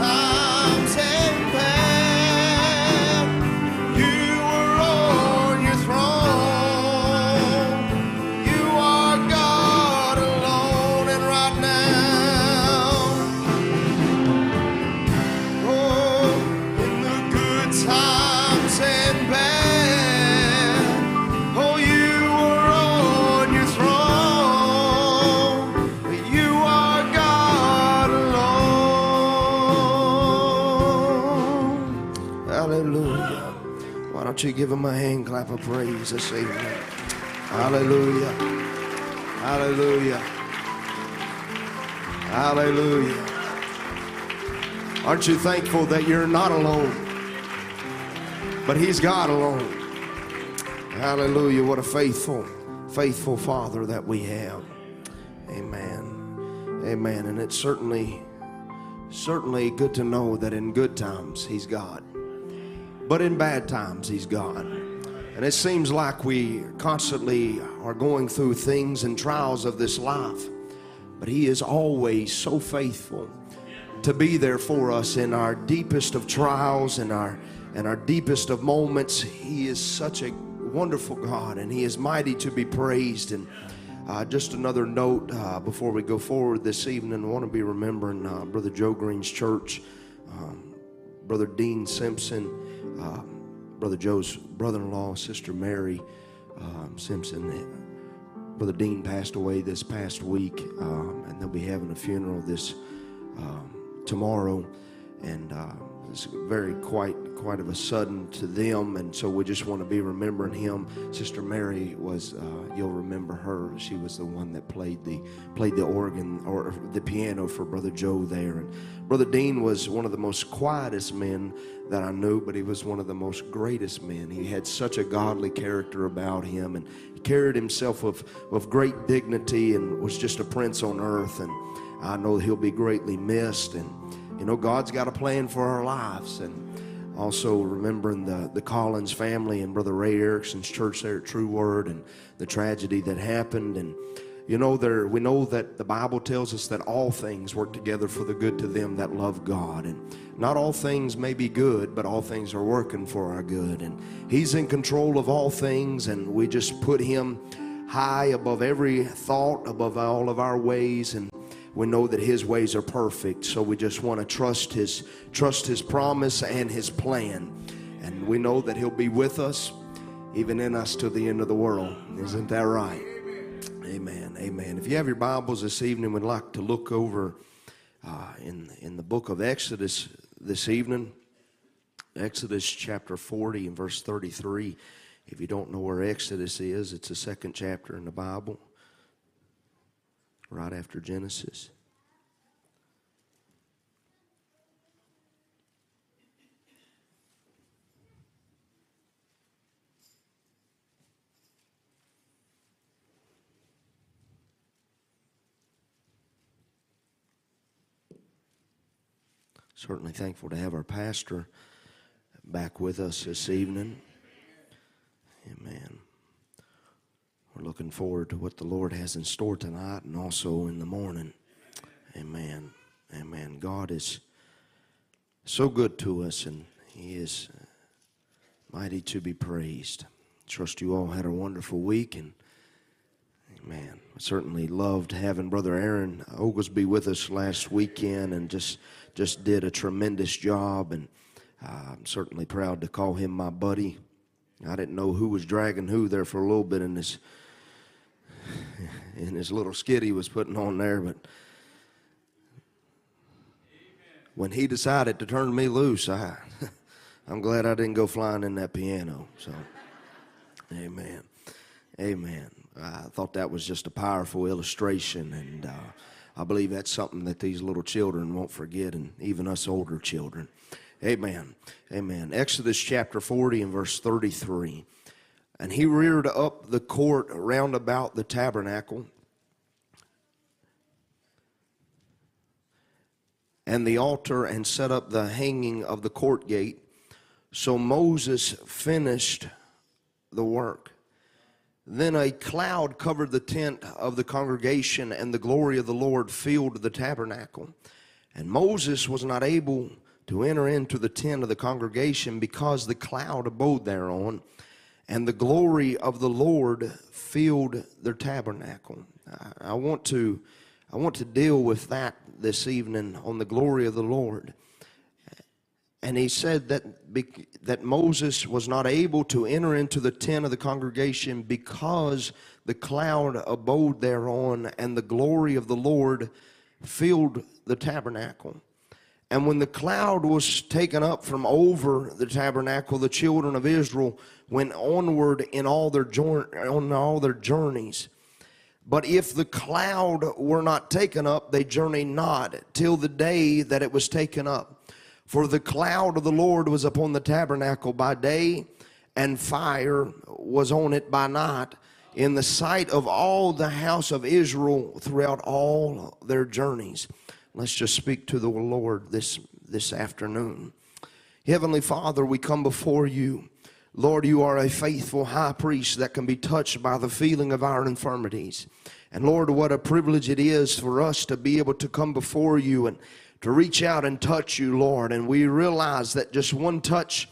times don't you give him a hand clap of praise this evening? Hallelujah. Hallelujah. Hallelujah. Aren't you thankful that you're not alone? But He's God alone. Hallelujah. What a faithful, faithful Father that we have. Amen. Amen. And it's certainly, certainly good to know that in good times He's God. But in bad times, He's God. And it seems like we constantly are going through things and trials of this life. But He is always so faithful to be there for us in our deepest of trials and our and our deepest of moments. He is such a wonderful God, and He is mighty to be praised. And uh, just another note uh, before we go forward this evening, I want to be remembering uh, Brother Joe Green's church, um, Brother Dean Simpson, uh, Brother Joe's brother-in-law, Sister Mary um, Simpson. Brother Dean passed away this past week, um, and they'll be having a funeral this um, tomorrow, and uh, it's very quite quite of a sudden to them, and so we just want to be remembering him. Sister Mary was, uh, you'll remember her. She was the one that played the played the organ or the piano for Brother Joe there, and Brother Dean was one of the most quietest men that I knew, but he was one of the most greatest men. He had such a godly character about him, and he carried himself with with great dignity, and was just a prince on earth. And I know he'll be greatly missed, and you know God's got a plan for our lives, and also remembering the, the Collins family and Brother Ray Erickson's church there at True Word and the tragedy that happened. And, you know, there, we know that the Bible tells us that all things work together for the good to them that love God. And not all things may be good, but all things are working for our good. And He's in control of all things, and we just put Him high above every thought, above all of our ways. And we know that his ways are perfect. So we just want to trust his trust his promise and his plan. And we know that he'll be with us even in us to the end of the world. Isn't that right? Amen. Amen. If you have your bibles this evening we'd like to look over uh, in in the book of exodus this evening. Exodus chapter 40 and verse 33 if you don't know where exodus is it's the second chapter in the bible right after Genesis. Certainly thankful to have our pastor back with us this evening. Amen. We're looking forward to what the Lord has in store tonight and also in the morning. Amen. Amen. God is so good to us and He is mighty to be praised. Trust you all had a wonderful week and Amen. I certainly loved having Brother Aaron Oglesby with us last weekend and just just did a tremendous job and uh, I'm certainly proud to call him my buddy. I didn't know who was dragging who there for a little bit in this in his little skit he was putting on there, but when he decided to turn me loose, I I'm glad I didn't go flying in that piano. So, Amen, Amen. I thought that was just a powerful illustration, and uh, I believe that's something that these little children won't forget, and even us older children. Amen. Amen. Exodus chapter 40 and verse 33. And he reared up the court round about the tabernacle and the altar and set up the hanging of the court gate. So Moses finished the work. Then a cloud covered the tent of the congregation, and the glory of the Lord filled the tabernacle. And Moses was not able to enter into the tent of the congregation because the cloud abode thereon, and the glory of the Lord filled their tabernacle. I, I want to I want to deal with that this evening on the glory of the Lord. And he said that, that Moses was not able to enter into the tent of the congregation because the cloud abode thereon and the glory of the Lord filled the tabernacle. And when the cloud was taken up from over the tabernacle, the children of Israel went onward in all their on all their journeys. But if the cloud were not taken up, they journeyed not till the day that it was taken up. For the cloud of the Lord was upon the tabernacle by day, and fire was on it by night, in the sight of all the house of Israel throughout all their journeys. Let's just speak to the Lord this, this afternoon. Heavenly Father, we come before you. Lord, you are a faithful high priest that can be touched by the feeling of our infirmities. And Lord, what a privilege it is for us to be able to come before you and to reach out and touch you, Lord. And we realize that just one touch,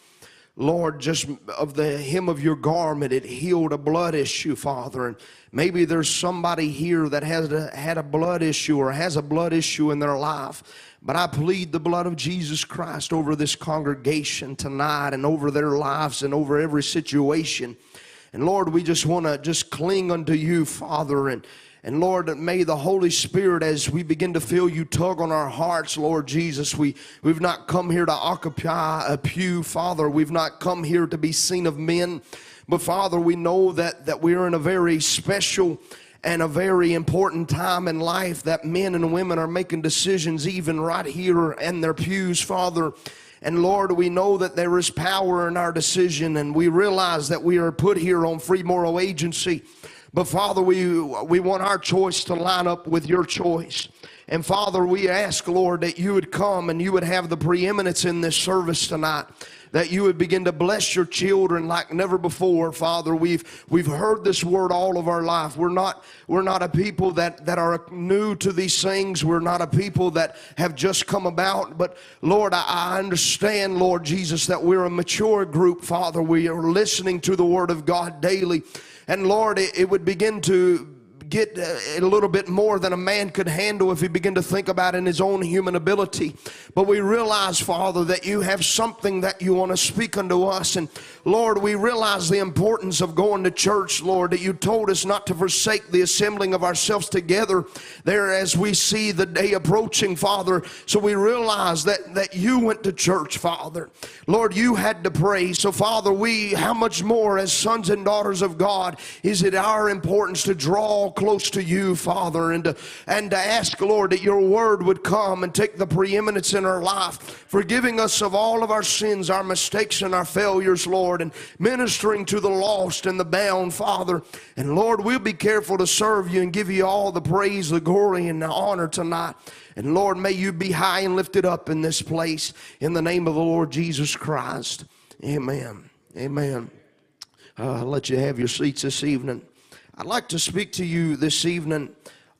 Lord, just of the hem of your garment, it healed a blood issue, Father. And maybe there's somebody here that has a, had a blood issue or has a blood issue in their life. But I plead the blood of Jesus Christ over this congregation tonight and over their lives and over every situation. And Lord, we just want to just cling unto you, Father, and and Lord, may the Holy Spirit, as we begin to feel you tug on our hearts, Lord Jesus, we, we've not come here to occupy a pew, Father. We've not come here to be seen of men. But Father, we know that, that we're in a very special and a very important time in life that men and women are making decisions even right here in their pews, Father. And Lord, we know that there is power in our decision, and we realize that we are put here on free moral agency. But Father, we, we want our choice to line up with your choice. And Father, we ask, Lord, that you would come and you would have the preeminence in this service tonight that you would begin to bless your children like never before father. We've we've heard this word all of our life. We're not we're not a people that that are new to these things. We're not a people that have just come about. But lord i, I understand lord jesus that we're a mature group father. We are listening to the word of god daily. And Lord, it, it would begin to get uh, a little bit more than a man could handle if he began to think about in his own human ability. But we realize, Father, that you have something that you want to speak unto us. And Lord, we realize the importance of going to church, Lord, that you told us not to forsake the assembling of ourselves together there as we see the day approaching, Father. So we realize that, that you went to church, Father. Lord, you had to pray. So, Father, we, how much more as sons and daughters of God, is it our importance to draw close to you, Father, and to, and to ask, Lord, that your word would come and take the preeminence in our life, forgiving us of all of our sins, our mistakes, and our failures, Lord, and ministering to the lost and the bound, Father. And Lord, we'll be careful to serve you and give you all the praise, the glory, and the honor tonight. And Lord, may you be high and lifted up in this place in the name of the Lord Jesus Christ. Amen. Amen. Uh, I'll let you have your seats this evening. I'd like to speak to you this evening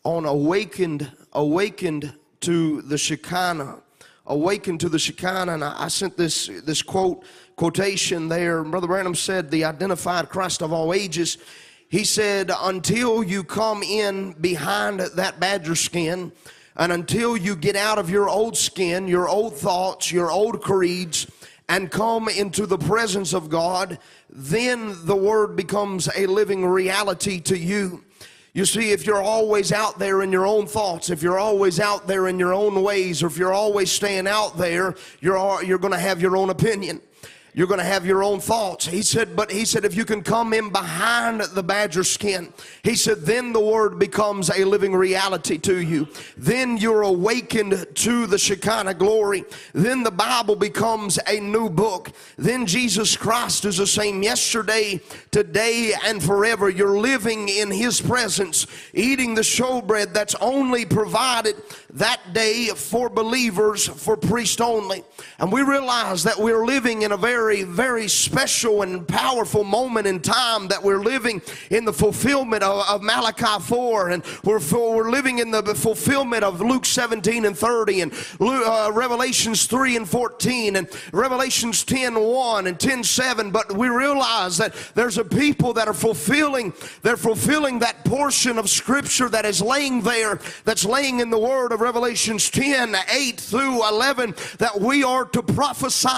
on awakened, awakened to the Shekinah. Awakened to the Shekinah. And I, I sent this, this quote, quotation there. Brother Branham said, the identified Christ of all ages. He said, until you come in behind that badger skin, and until you get out of your old skin, your old thoughts, your old creeds, and come into the presence of God, then the Word becomes a living reality to you. You see, if you're always out there in your own thoughts, if you're always out there in your own ways, or if you're always staying out there, you're, you're going to have your own opinion. You're going to have your own thoughts. He said, but he said, if you can come in behind the badger skin, he said, then the word becomes a living reality to you. Then you're awakened to the Shekinah glory. Then the Bible becomes a new book. Then Jesus Christ is the same yesterday, today, and forever. You're living in his presence, eating the showbread that's only provided that day for believers, for priests only. And we realize that we're living in a very very, special and powerful moment in time that we're living in the fulfillment of, of Malachi 4, and we're, we're living in the fulfillment of Luke 17 and 30, and uh, Revelations 3 and 14, and Revelations 10 1 and 10 7. But we realize that there's a people that are fulfilling, they're fulfilling that portion of Scripture that is laying there, that's laying in the Word of Revelations 10 8 through 11, that we are to prophesy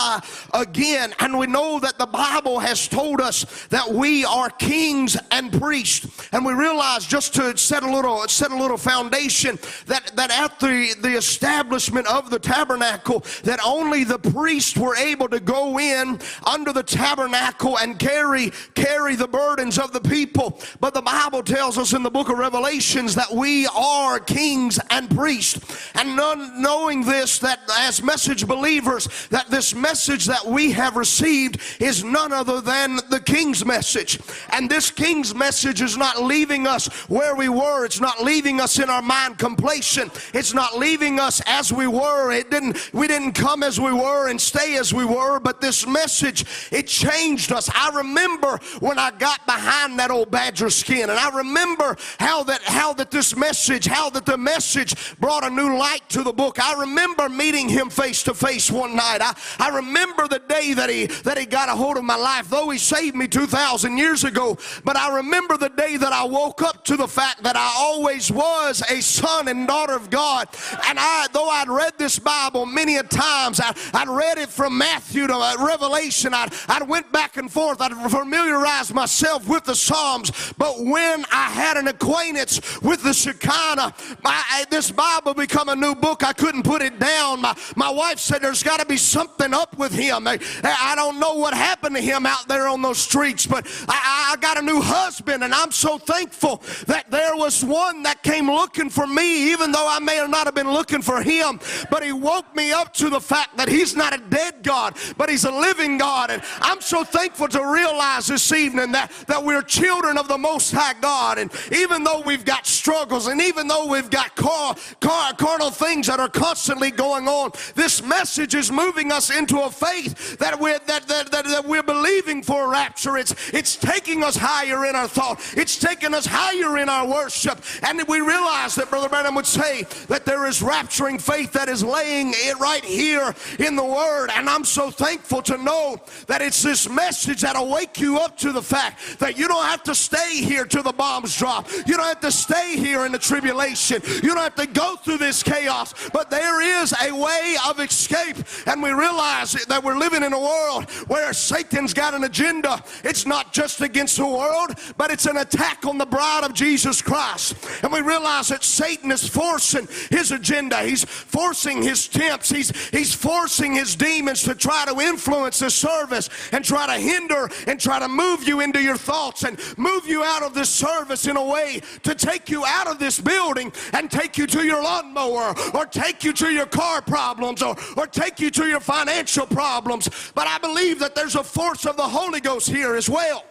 again. And we know that the Bible has told us that we are kings and priests. And we realize just to set a little set a little foundation that, that at the, the establishment of the tabernacle, that only the priests were able to go in under the tabernacle and carry carry the burdens of the people. But the Bible tells us in the book of Revelations that we are kings and priests. And knowing this, that as message believers, that this message that we have received is none other than the king's message. And this king's message is not leaving us where we were. It's not leaving us in our mind complacent. It's not leaving us as we were. It didn't we didn't come as we were and stay as we were, but this message it changed us. I remember when I got behind that old badger skin and I remember how that how that this message, how that the message brought a new light to the book. I remember meeting him face to face one night. I, I remember the day that he that he got a hold of my life, though he saved me 2,000 years ago. But I remember the day that I woke up to the fact that I always was a son and daughter of God. And I, though I'd read this Bible many a times, I, I'd read it from Matthew to uh, Revelation. I'd, I'd went back and forth. I'd familiarized myself with the Psalms. But when I had an acquaintance with the Shekinah, my, this Bible become a new book. I couldn't put it down. My, my wife said there's got to be something up with him. I, I, don't know what happened to him out there on those streets, but I, I got a new husband, and I'm so thankful that there was one that came looking for me, even though I may or not have been looking for him. But he woke me up to the fact that he's not a dead God, but he's a living God. And I'm so thankful to realize this evening that, that we're children of the Most High God. And even though we've got struggles, and even though we've got car, car, carnal things that are constantly going on, this message is moving us into a faith that we're, that, that, that, that we're believing for rapture. It's, it's taking us higher in our thought, it's taking us higher in our worship. And we realize that Brother Branham would say that there is rapturing faith that is laying it right here in the Word. And I'm so thankful to know that it's this message that'll wake you up to the fact that you don't have to stay here till the bombs drop. You don't have to stay here in the tribulation. You don't have to go through this chaos. But there is a way of escape. And we realize that we're living in a world where Satan's got an agenda. It's not just against the world, but it's an attack on the bride of Jesus Christ. And we realize that Satan is forcing his agenda. He's forcing his temps. He's, he's forcing his demons to try to influence the service and try to hinder and try to move you into your thoughts and move you out of this service in a way to take you out of this building and take you to your lawnmower or take you to your car problems or, or take you to your financial problems. But I believe that there's a force of the Holy Ghost here as well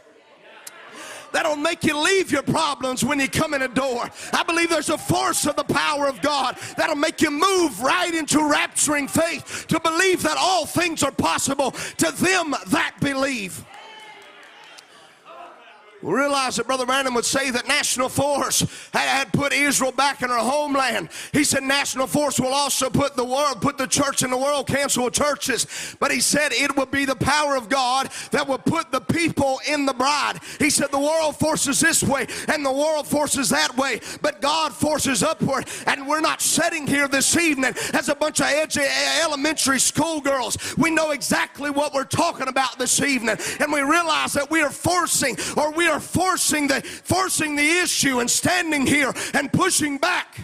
that'll make you leave your problems when you come in a door. I believe there's a force of the power of God that'll make you move right into rapturing faith to believe that all things are possible to them that believe. We realize that Brother Branham would say that National Force had put Israel back in her homeland. He said National Force will also put the world, put the church in the world, council churches. But he said it will be the power of God that will put the people in the bride. He said the world forces this way and the world forces that way, but God forces upward. And we're not sitting here this evening as a bunch of elementary school girls. We know exactly what we're talking about this evening, and we realize that we are forcing or we are forcing the, forcing the issue and standing here and pushing back.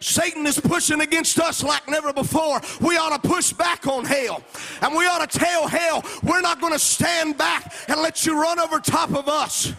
Satan is pushing against us like never before. We ought to push back on hell. And we ought to tell hell, we're not going to stand back and let you run over top of us.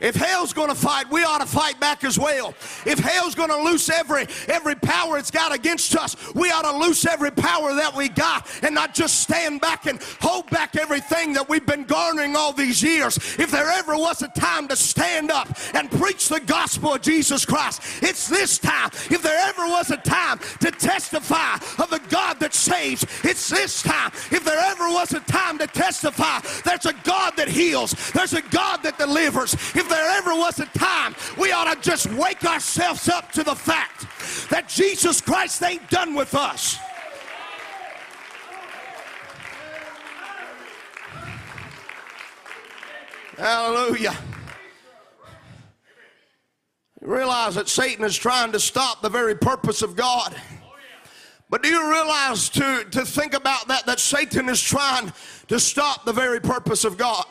If hell's going to fight, we ought to fight back as well. If hell's going to loose every every power it's got against us, we ought to loose every power that we got and not just stand back and hold back everything that we've been garnering all these years. If there ever was a time to stand up and preach the gospel of Jesus Christ, it's this time. If there ever was a time to testify of the God that saves, it's this time. If there ever was a time to testify, there's a God that heals, there's a God that delivers. If there ever was a time, we ought to just wake ourselves up to the fact that Jesus Christ ain't done with us. Hallelujah. You realize that Satan is trying to stop the very purpose of God. But do you realize to, to think about that, that Satan is trying to stop the very purpose of God?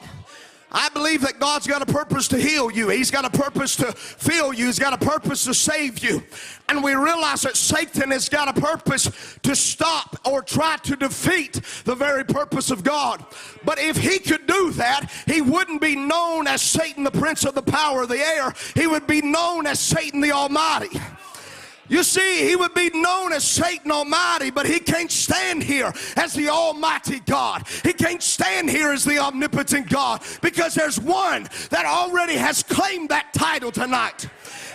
I believe that God's got a purpose to heal you. He's got a purpose to fill you. He's got a purpose to save you. And we realize that Satan has got a purpose to stop or try to defeat the very purpose of God. But if he could do that, he wouldn't be known as Satan, the prince of the power of the air. He would be known as Satan the Almighty. You see, he would be known as Satan Almighty, but he can't stand here as the Almighty God. He can't stand here as the omnipotent God because there's one that already has claimed that title tonight.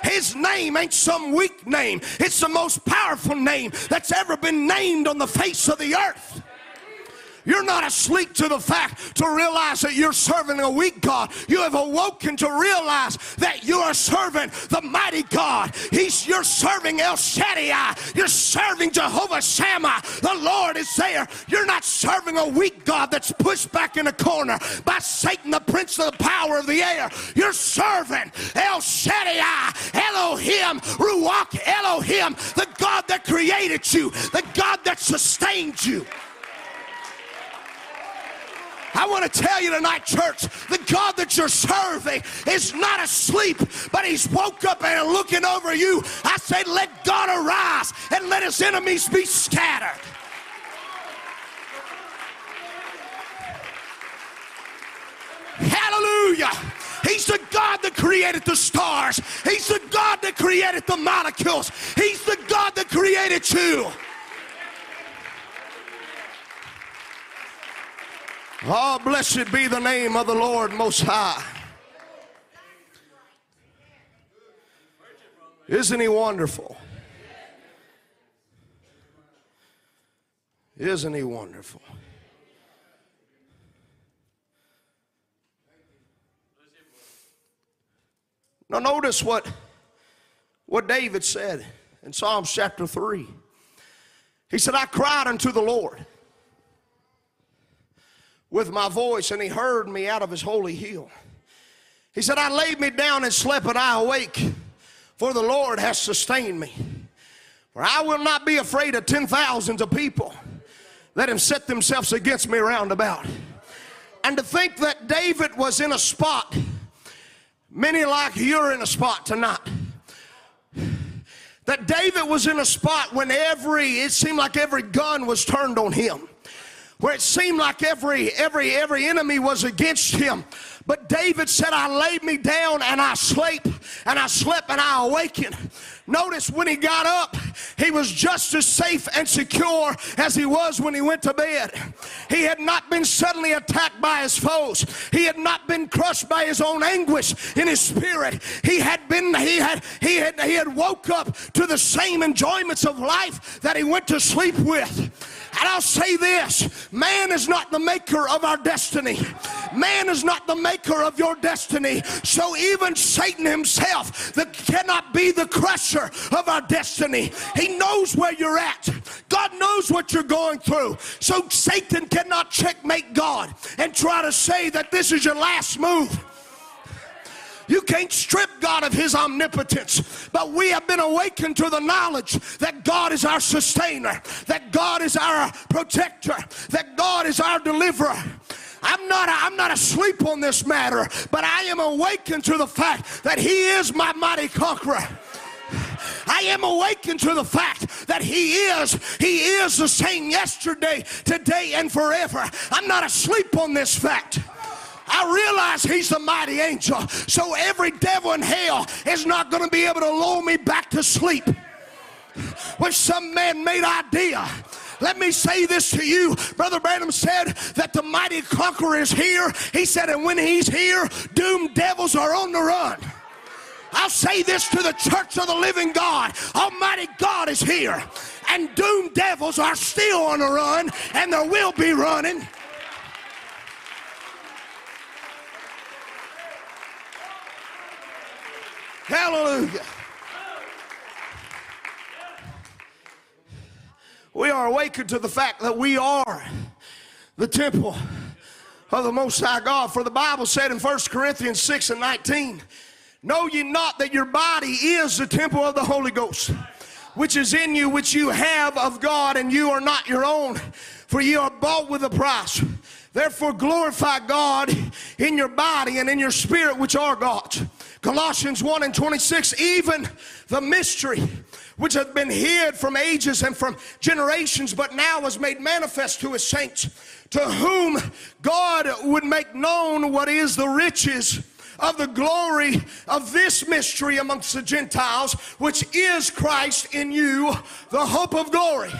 His name ain't some weak name, it's the most powerful name that's ever been named on the face of the earth. You're not asleep to the fact to realize that you're serving a weak God. You have awoken to realize that you are serving the mighty God. He's you're serving El Shaddai. You're serving Jehovah Shammah. The Lord is there. You're not serving a weak God that's pushed back in a corner by Satan, the prince of the power of the air. You're serving El Shaddai, Elohim, Ruach Elohim, the God that created you, the God that sustained you. Want to tell you tonight, church, the God that you're serving is not asleep, but he's woke up and looking over you. I say, let God arise and let his enemies be scattered. Hallelujah. He's the God that created the stars. He's the God that created the molecules. He's the God that created you. Oh, blessed be the name of the Lord Most High. Isn't he wonderful? Isn't he wonderful? Now, notice what, what David said in Psalms chapter 3. He said, I cried unto the Lord with my voice, and he heard me out of his holy hill. He said, I laid me down and slept, and I awake, for the Lord has sustained me. For I will not be afraid of ten thousands of people that have set themselves against me round about. And to think that David was in a spot, many like you're in a spot tonight. That David was in a spot when every, it seemed like every gun was turned on him where it seemed like every every every enemy was against him but david said i laid me down and i slept and i slept and i awakened Notice when he got up, he was just as safe and secure as he was when he went to bed. He had not been suddenly attacked by his foes. He had not been crushed by his own anguish in his spirit. He had been he had he had he had woke up to the same enjoyments of life that he went to sleep with. And I'll say this man is not the maker of our destiny, man is not the maker of your destiny. So even Satan himself cannot be the crusher of our destiny. He knows where you're at, God knows what you're going through. So Satan cannot checkmate God and try to say that this is your last move. You can't strip God of his omnipotence. But we have been awakened to the knowledge that God is our sustainer, that God is our protector, that God is our deliverer. I'm not, I'm not asleep on this matter, but I am awakened to the fact that He is my mighty conqueror. I am awakened to the fact that He is, He is the same yesterday, today, and forever. I'm not asleep on this fact. I realize he's the mighty angel. So every devil in hell is not going to be able to lull me back to sleep with some man made idea. Let me say this to you. Brother Branham said that the mighty conqueror is here. He said, and when he's here, doomed devils are on the run. I'll say this to the church of the living God Almighty God is here, and doomed devils are still on the run, and there will be running. Hallelujah. We are awakened to the fact that we are the temple of the Most High God. For the Bible said in 1 Corinthians 6 and 19, Know ye not that your body is the temple of the Holy Ghost, which is in you, which you have of God, and you are not your own, for ye are bought with a price. Therefore, glorify God in your body and in your spirit, which are God's. Colossians 1 and 26, even the mystery which had been hid from ages and from generations, but now was made manifest to his saints, to whom God would make known what is the riches of the glory of this mystery amongst the Gentiles, which is Christ in you, the hope of glory.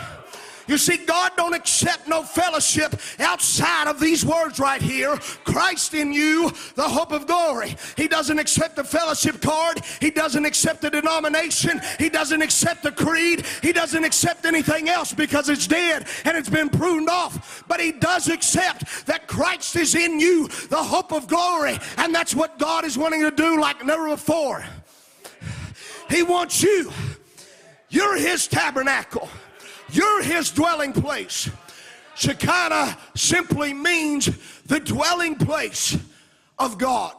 You see, God don't accept no fellowship outside of these words right here. Christ in you, the hope of glory. He doesn't accept the fellowship card. He doesn't accept the denomination. He doesn't accept the creed. He doesn't accept anything else because it's dead and it's been pruned off. But he does accept that Christ is in you, the hope of glory. And that's what God is wanting to do like never before. He wants you. You're his tabernacle. You're his dwelling place. Shekinah simply means the dwelling place of God.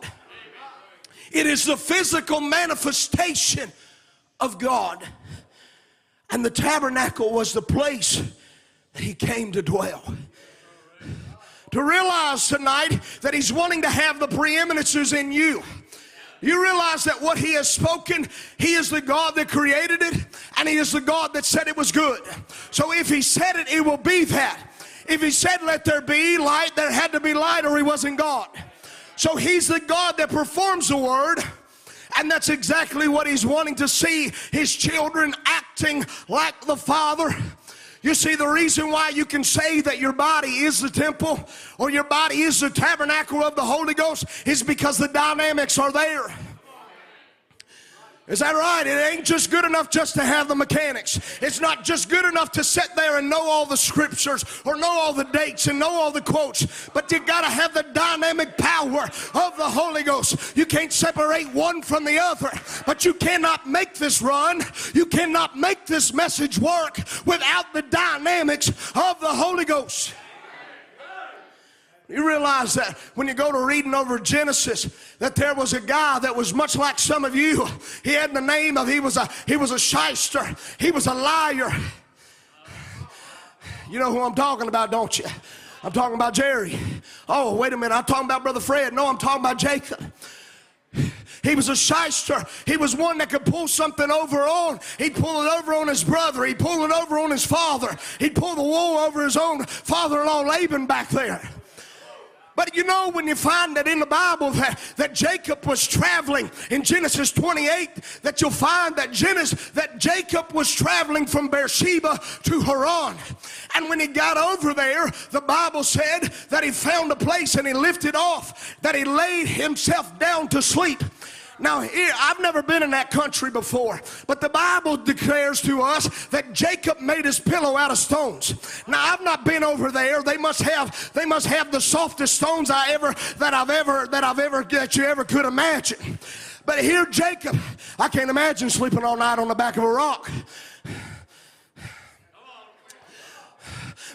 It is the physical manifestation of God. And the tabernacle was the place that he came to dwell. To realize tonight that he's wanting to have the preeminences in you. You realize that what he has spoken, he is the God that created it, and he is the God that said it was good. So if he said it, it will be that. If he said, let there be light, there had to be light, or he wasn't God. So he's the God that performs the word. And that's exactly what he's wanting to see his children acting like the Father. You see, the reason why you can say that your body is the temple or your body is the tabernacle of the Holy Ghost is because the dynamics are there. Is that right? It ain't just good enough just to have the mechanics. It's not just good enough to sit there and know all the scriptures or know all the dates and know all the quotes, but you got to have the dynamic power of the Holy Ghost. You can't separate one from the other, but you cannot make this run. You cannot make this message work without the dynamics of the Holy Ghost. You realize that when you go to reading over Genesis, that there was a guy that was much like some of you. He had the name of he was a he was a shyster. He was a liar. You know who I'm talking about, don't you? I'm talking about Jerry. Oh, wait a minute. I'm talking about Brother Fred. No, I'm talking about Jacob. He was a shyster. He was one that could pull something over on. He'd pull it over on his brother. He'd pull it over on his father. He'd pull the wool over his own father-in-law Laban back there. But you know, when you find that in the Bible that, that Jacob was traveling in Genesis 28, that you'll find that, Genesis, that Jacob was traveling from Beersheba to Haran. And when he got over there, the Bible said that he found a place and he lifted off, that he laid himself down to sleep. Now, here, I've never been in that country before, but the Bible declares to us that Jacob made his pillow out of stones. Now, I've not been over there. They must have, they must have the softest stones I ever, that I've ever, that I've ever, that you ever could imagine. But here, Jacob, I can't imagine sleeping all night on the back of a rock.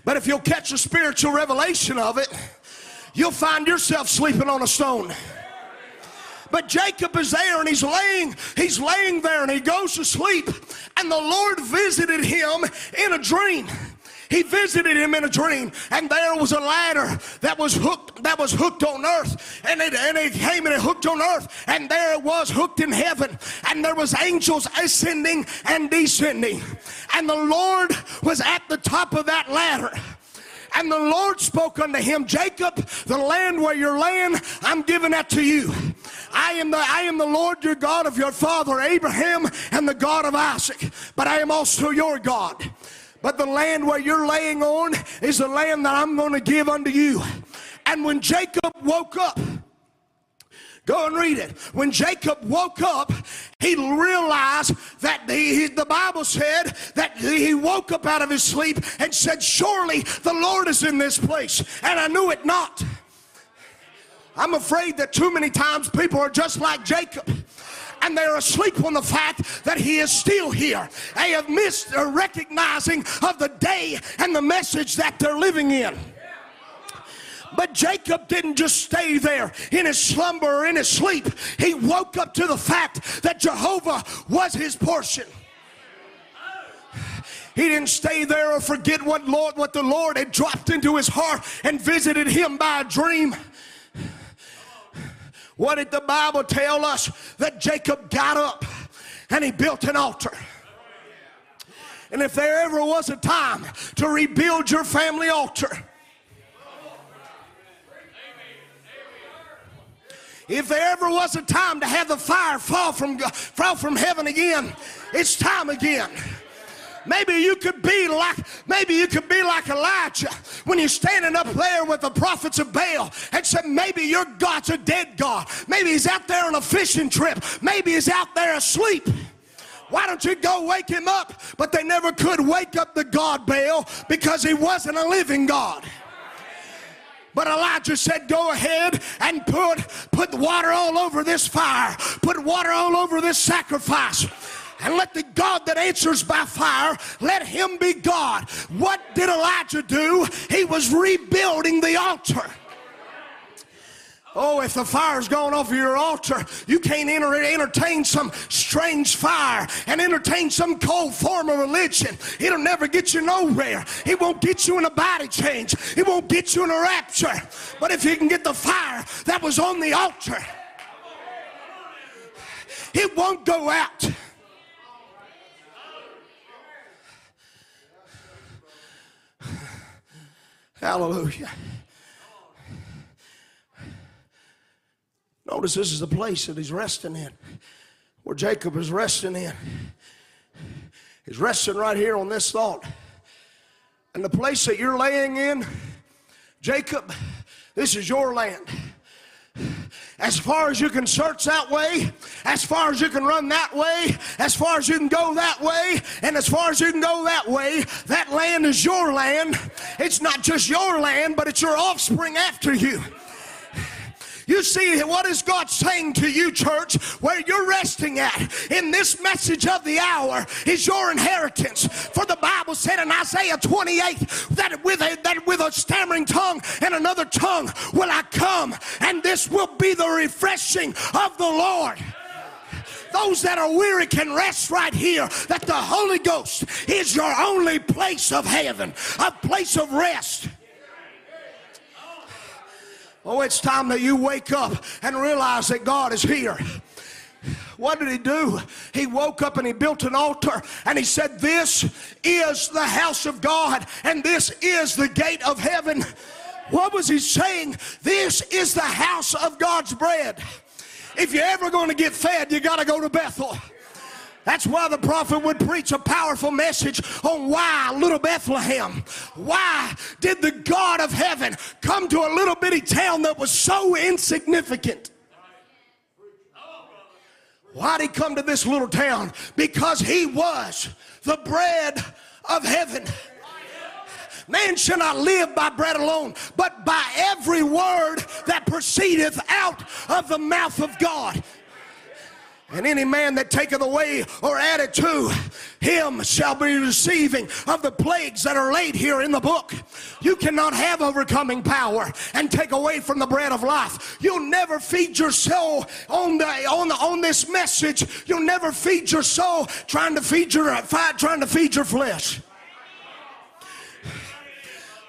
But if you'll catch a spiritual revelation of it, you'll find yourself sleeping on a stone. But Jacob is there and he's laying, he's laying there and he goes to sleep. And the Lord visited him in a dream. He visited him in a dream, and there was a ladder that was hooked, that was hooked on earth. And it, and it came and it hooked on earth, and there it was hooked in heaven. And there was angels ascending and descending. And the Lord was at the top of that ladder. And the Lord spoke unto him, Jacob, the land where you're laying, I'm giving that to you. I am the I am the Lord your God of your father Abraham and the God of Isaac, but I am also your God. But the land where you're laying on is the land that I'm going to give unto you. And when Jacob woke up, Go and read it. When Jacob woke up, he realized that the, the Bible said that he woke up out of his sleep and said, Surely the Lord is in this place. And I knew it not. I'm afraid that too many times people are just like Jacob and they're asleep on the fact that he is still here. They have missed a recognizing of the day and the message that they're living in. But Jacob didn't just stay there in his slumber or in his sleep. He woke up to the fact that Jehovah was his portion. He didn't stay there or forget what Lord what the Lord had dropped into his heart and visited him by a dream. What did the Bible tell us? That Jacob got up and he built an altar. And if there ever was a time to rebuild your family altar, If there ever was a time to have the fire fall from, fall from heaven again, it's time again. Maybe you could be like, maybe you could be like Elijah when you're standing up there with the prophets of Baal and said, maybe your God's a dead God. Maybe he's out there on a fishing trip. Maybe he's out there asleep. Why don't you go wake him up? But they never could wake up the God Baal because he wasn't a living God. But Elijah said, Go ahead and put, put water all over this fire, put water all over this sacrifice. And let the God that answers by fire, let him be God. What did Elijah do? He was rebuilding the altar. Oh, if the fire's gone off your altar, you can't enter, entertain some strange fire and entertain some cold form of religion. It'll never get you nowhere. It won't get you in a body change. It won't get you in a rapture. But if you can get the fire that was on the altar, it won't go out. Hallelujah. Notice this is the place that he's resting in, where Jacob is resting in. He's resting right here on this thought. And the place that you're laying in, Jacob, this is your land. As far as you can search that way, as far as you can run that way, as far as you can go that way, and as far as you can go that way, that land is your land. It's not just your land, but it's your offspring after you. You see, what is God saying to you, church, where you're resting at in this message of the hour is your inheritance. For the Bible said in Isaiah 28 that with a, that with a stammering tongue and another tongue will I come, and this will be the refreshing of the Lord those that are weary can rest right here that the Holy Ghost is your only place of heaven, a place of rest. Oh, it's time that you wake up and realize that God is here. What did he do? He woke up and he built an altar and he said, This is the house of God and this is the gate of heaven. What was he saying? This is the house of God's bread. If you're ever going to get fed, you got to go to Bethel. That's why the prophet would preach a powerful message on why little Bethlehem. Why did the God of heaven come to a little bitty town that was so insignificant? Why did he come to this little town? Because he was the bread of heaven. Man shall not live by bread alone, but by every word that proceedeth out of the mouth of God. And any man that taketh away or added to him shall be receiving of the plagues that are laid here in the book. You cannot have overcoming power and take away from the bread of life. You'll never feed your soul on the on the, on this message. You'll never feed your soul trying to feed your fight, trying to feed your flesh.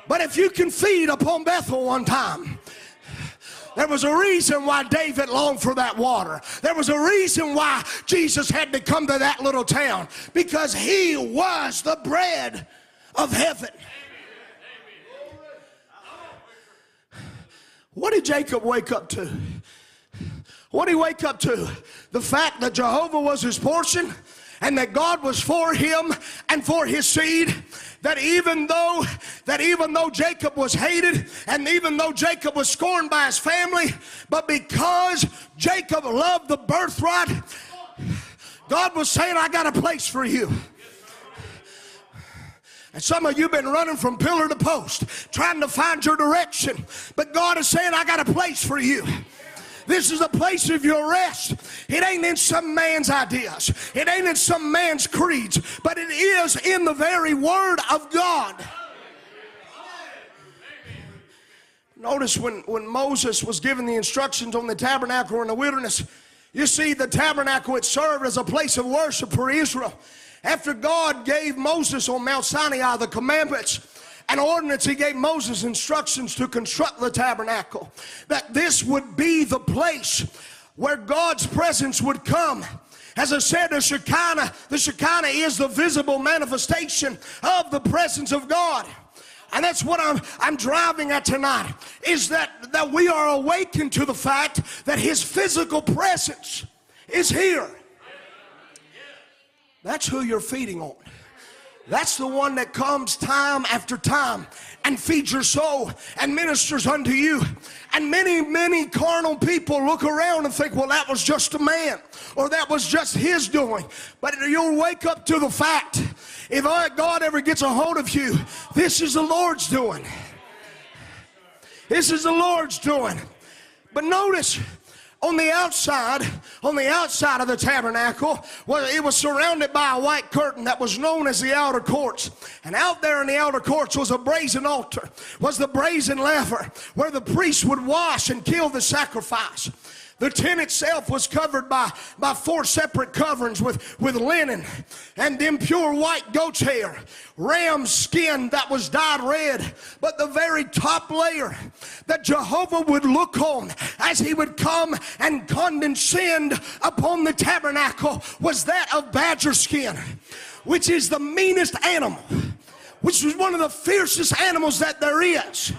But if you can feed upon Bethel one time, there was a reason why David longed for that water. There was a reason why Jesus had to come to that little town because he was the bread of heaven. What did Jacob wake up to? What did he wake up to? The fact that Jehovah was his portion and that God was for him and for his seed that even though that even though Jacob was hated and even though Jacob was scorned by his family but because Jacob loved the birthright God was saying I got a place for you. And some of you have been running from pillar to post trying to find your direction but God is saying I got a place for you this is a place of your rest. It ain't in some man's ideas, it ain't in some man's creeds, but it is in the very Word of God. Notice when, when Moses was given the instructions on the tabernacle in the wilderness, you see, the tabernacle it served as a place of worship for Israel. After God gave Moses on Mount Sinai the commandments, an ordinance, he gave Moses instructions to construct the tabernacle, that this would be the place where God's presence would come. As I said, the Shekinah, the Shekinah is the visible manifestation of the presence of God. And that's what I'm, I'm driving at tonight is that, that we are awakened to the fact that His physical presence is here. That's who you're feeding on. That's the one that comes time after time and feeds your soul and ministers unto you. And many, many carnal people look around and think, well, that was just a man or that was just his doing. But you'll wake up to the fact if God ever gets a hold of you, this is the Lord's doing. This is the Lord's doing. But notice, on the outside, on the outside of the tabernacle, well, it was surrounded by a white curtain that was known as the outer courts. And out there in the outer courts was a brazen altar, was the brazen laver where the priests would wash and kill the sacrifice. The tent itself was covered by, by four separate coverings with, with linen and then pure white goat's hair, ram's skin that was dyed red. But the very top layer that Jehovah would look on as he would come and condescend upon the tabernacle was that of badger skin, which is the meanest animal, which is one of the fiercest animals that there is.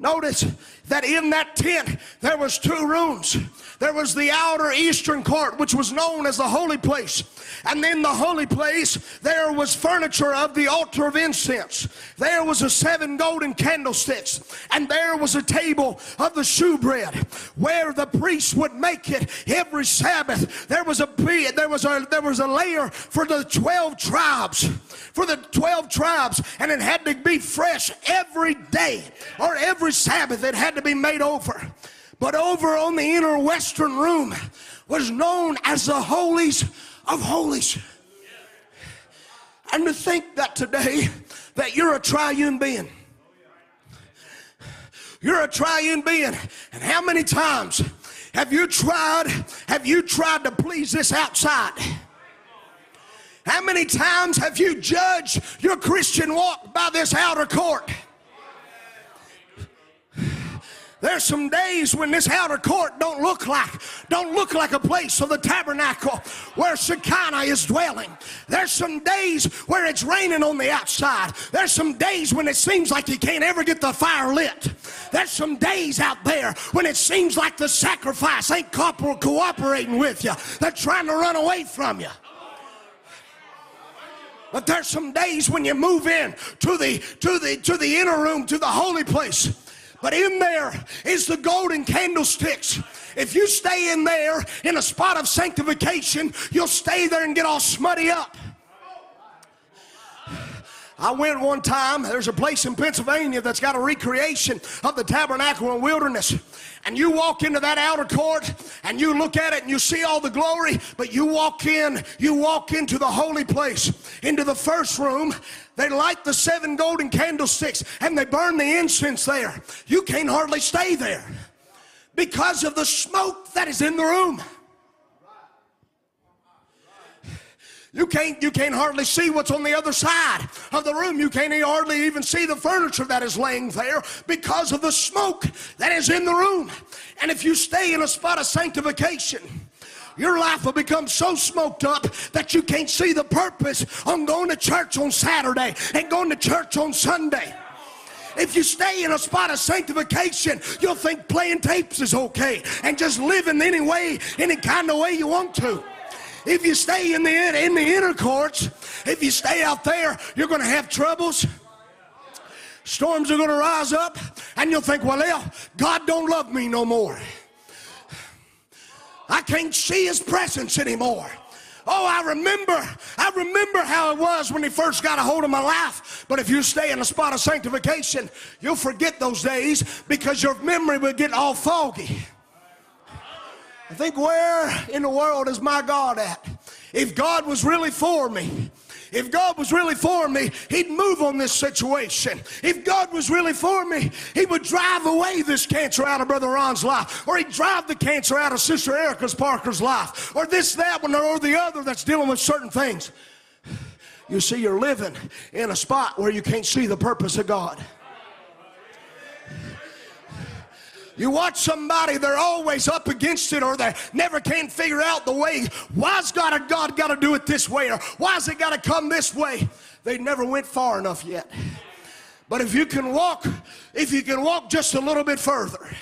Notice that in that tent there was two rooms. There was the outer eastern court, which was known as the holy place. And in the holy place, there was furniture of the altar of incense. There was a seven golden candlesticks. And there was a table of the shewbread where the priest would make it every Sabbath. There was a there was a there was a layer for the 12 tribes. For the 12 tribes. And it had to be fresh every day or every Sabbath. It had to be made over. But over on the inner western room was known as the holies of holies. And to think that today that you're a triune being. You're a triune being. And how many times have you tried have you tried to please this outside? How many times have you judged your Christian walk by this outer court? There's some days when this outer court don't look like don't look like a place of the tabernacle where Shekinah is dwelling. There's some days where it's raining on the outside. There's some days when it seems like you can't ever get the fire lit. There's some days out there when it seems like the sacrifice ain't cooperating with you. They're trying to run away from you. But there's some days when you move in to the to the to the inner room, to the holy place but in there is the golden candlesticks. If you stay in there in a spot of sanctification, you'll stay there and get all smutty up. I went one time, there's a place in Pennsylvania that's got a recreation of the tabernacle and wilderness. And you walk into that outer court and you look at it and you see all the glory, but you walk in, you walk into the holy place, into the first room. They light the seven golden candlesticks and they burn the incense there. You can't hardly stay there because of the smoke that is in the room. You can't, you can't hardly see what's on the other side of the room. You can't hardly even see the furniture that is laying there because of the smoke that is in the room. And if you stay in a spot of sanctification, your life will become so smoked up that you can't see the purpose on going to church on Saturday and going to church on Sunday. If you stay in a spot of sanctification, you'll think playing tapes is okay and just living any way, any kind of way you want to. If you stay in the in the inner courts, if you stay out there, you're going to have troubles. Storms are going to rise up, and you'll think, well, God don't love me no more. I can't see his presence anymore. Oh, I remember, I remember how it was when he first got a hold of my life. But if you stay in a spot of sanctification, you'll forget those days because your memory will get all foggy. I think, where in the world is my God at? If God was really for me, if God was really for me, He'd move on this situation. If God was really for me, He would drive away this cancer out of Brother Ron's life, or He'd drive the cancer out of Sister Erica's Parker's life, or this, that one, or the other that's dealing with certain things. You see, you're living in a spot where you can't see the purpose of God. You watch somebody, they're always up against it or they never can figure out the way. Why's God, God got to do it this way or why's it got to come this way? They never went far enough yet. But if you can walk, if you can walk just a little bit further,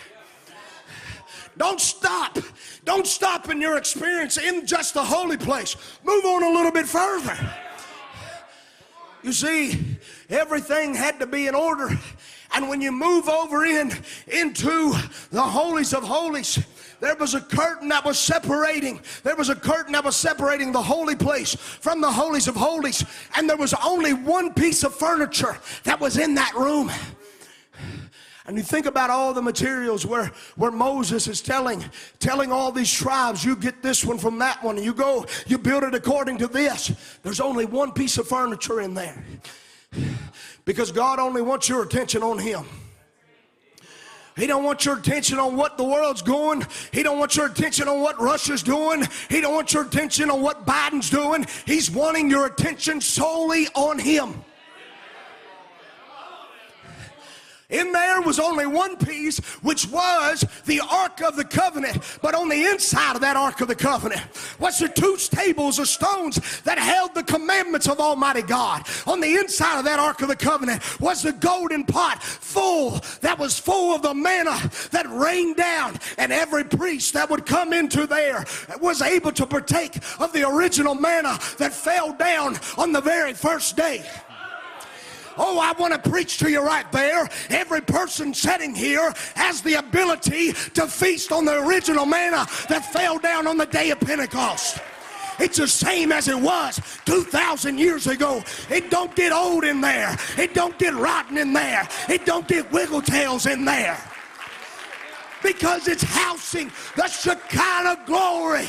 don't stop. Don't stop in your experience in just the holy place. Move on a little bit further. You see, everything had to be in order and when you move over in into the holies of holies, there was a curtain that was separating. There was a curtain that was separating the holy place from the holies of holies. And there was only one piece of furniture that was in that room. And you think about all the materials where, where Moses is telling, telling all these tribes, you get this one from that one, and you go, you build it according to this. There's only one piece of furniture in there. Because God only wants your attention on Him. He don't want your attention on what the world's going. He don't want your attention on what Russia's doing. He don't want your attention on what Biden's doing. He's wanting your attention solely on him. In there was only one piece, which was the Ark of the Covenant. But on the inside of that Ark of the Covenant was the two tables of stones that held the commandments of Almighty God. On the inside of that Ark of the Covenant was the golden pot full, that was full of the manna that rained down. And every priest that would come into there was able to partake of the original manna that fell down on the very first day. Oh, I want to preach to you right there. Every person sitting here has the ability to feast on the original manna that fell down on the day of Pentecost. It's the same as it was 2,000 years ago. It don't get old in there. It don't get rotten in there. It don't get wiggle tails in there. Because it's housing the Shekinah glory.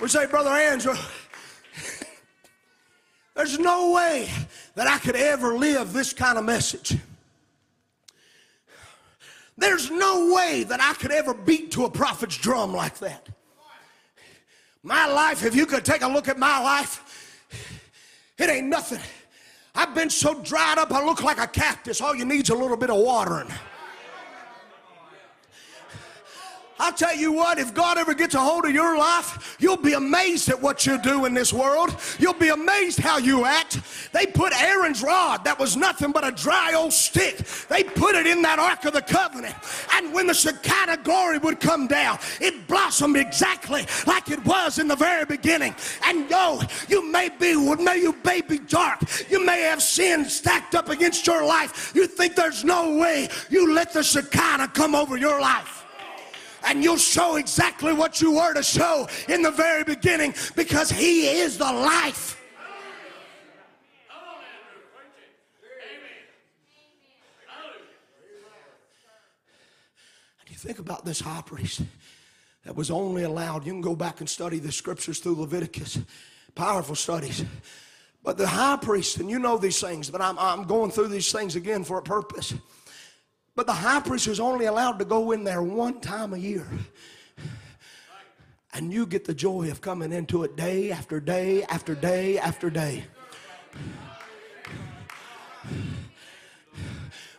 We say, Brother Andrew, there's no way that I could ever live this kind of message. There's no way that I could ever beat to a prophet's drum like that. My life, if you could take a look at my life, it ain't nothing. I've been so dried up, I look like a cactus. All you need is a little bit of watering. I'll tell you what, if God ever gets a hold of your life, you'll be amazed at what you do in this world. You'll be amazed how you act. They put Aaron's rod, that was nothing but a dry old stick, they put it in that Ark of the Covenant. And when the Shekinah glory would come down, it blossomed exactly like it was in the very beginning. And yo, you may be, may you may be dark. You may have sin stacked up against your life. You think there's no way you let the Shekinah come over your life and you'll show exactly what you were to show in the very beginning because He is the life. Amen. And you think about this high priest that was only allowed, you can go back and study the scriptures through Leviticus, powerful studies. But the high priest, and you know these things, but I'm, I'm going through these things again for a purpose. But the high priest is only allowed to go in there one time a year. And you get the joy of coming into it day after day after day after day.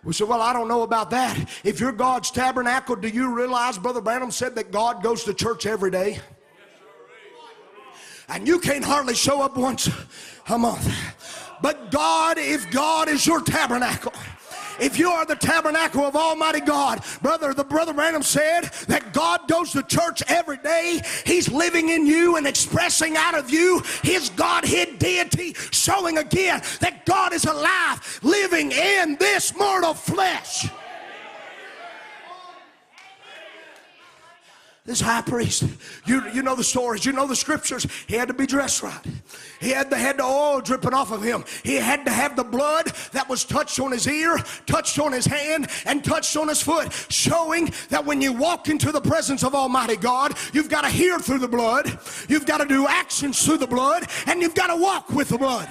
We said, Well, I don't know about that. If you're God's tabernacle, do you realize Brother Branham said that God goes to church every day? And you can't hardly show up once a month. But God, if God is your tabernacle, if you are the tabernacle of Almighty God, brother, the brother Branham said that God goes to church every day. He's living in you and expressing out of you his Godhead deity, showing again that God is alive, living in this mortal flesh. This high priest, you, you know the stories, you know the scriptures. He had to be dressed right. He had the head the oil dripping off of him. He had to have the blood that was touched on his ear, touched on his hand, and touched on his foot, showing that when you walk into the presence of Almighty God, you've got to hear through the blood, you've got to do actions through the blood, and you've got to walk with the blood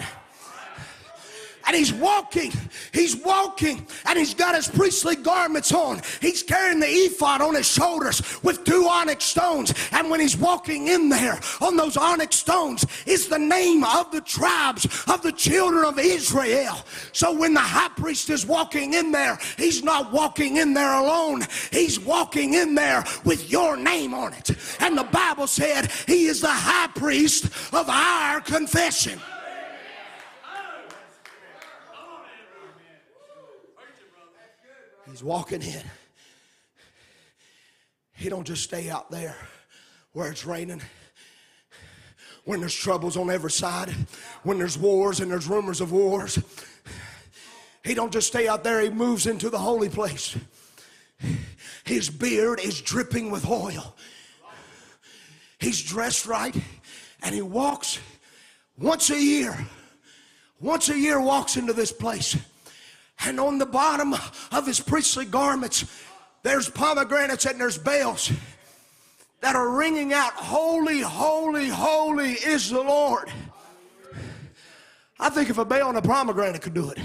and he's walking. He's walking and he's got his priestly garments on. He's carrying the ephod on his shoulders with two onyx stones. And when he's walking in there on those onyx stones is the name of the tribes of the children of Israel. So when the high priest is walking in there, he's not walking in there alone. He's walking in there with your name on it. And the Bible said he is the high priest of our confession. He's walking in. He don't just stay out there where it's raining. When there's troubles on every side, when there's wars and there's rumors of wars, he don't just stay out there, he moves into the holy place. His beard is dripping with oil. He's dressed right and he walks once a year. Once a year walks into this place. And on the bottom of his priestly garments, there's pomegranates and there's bells that are ringing out, Holy, holy, holy is the Lord. I think if a bell and a pomegranate could do it.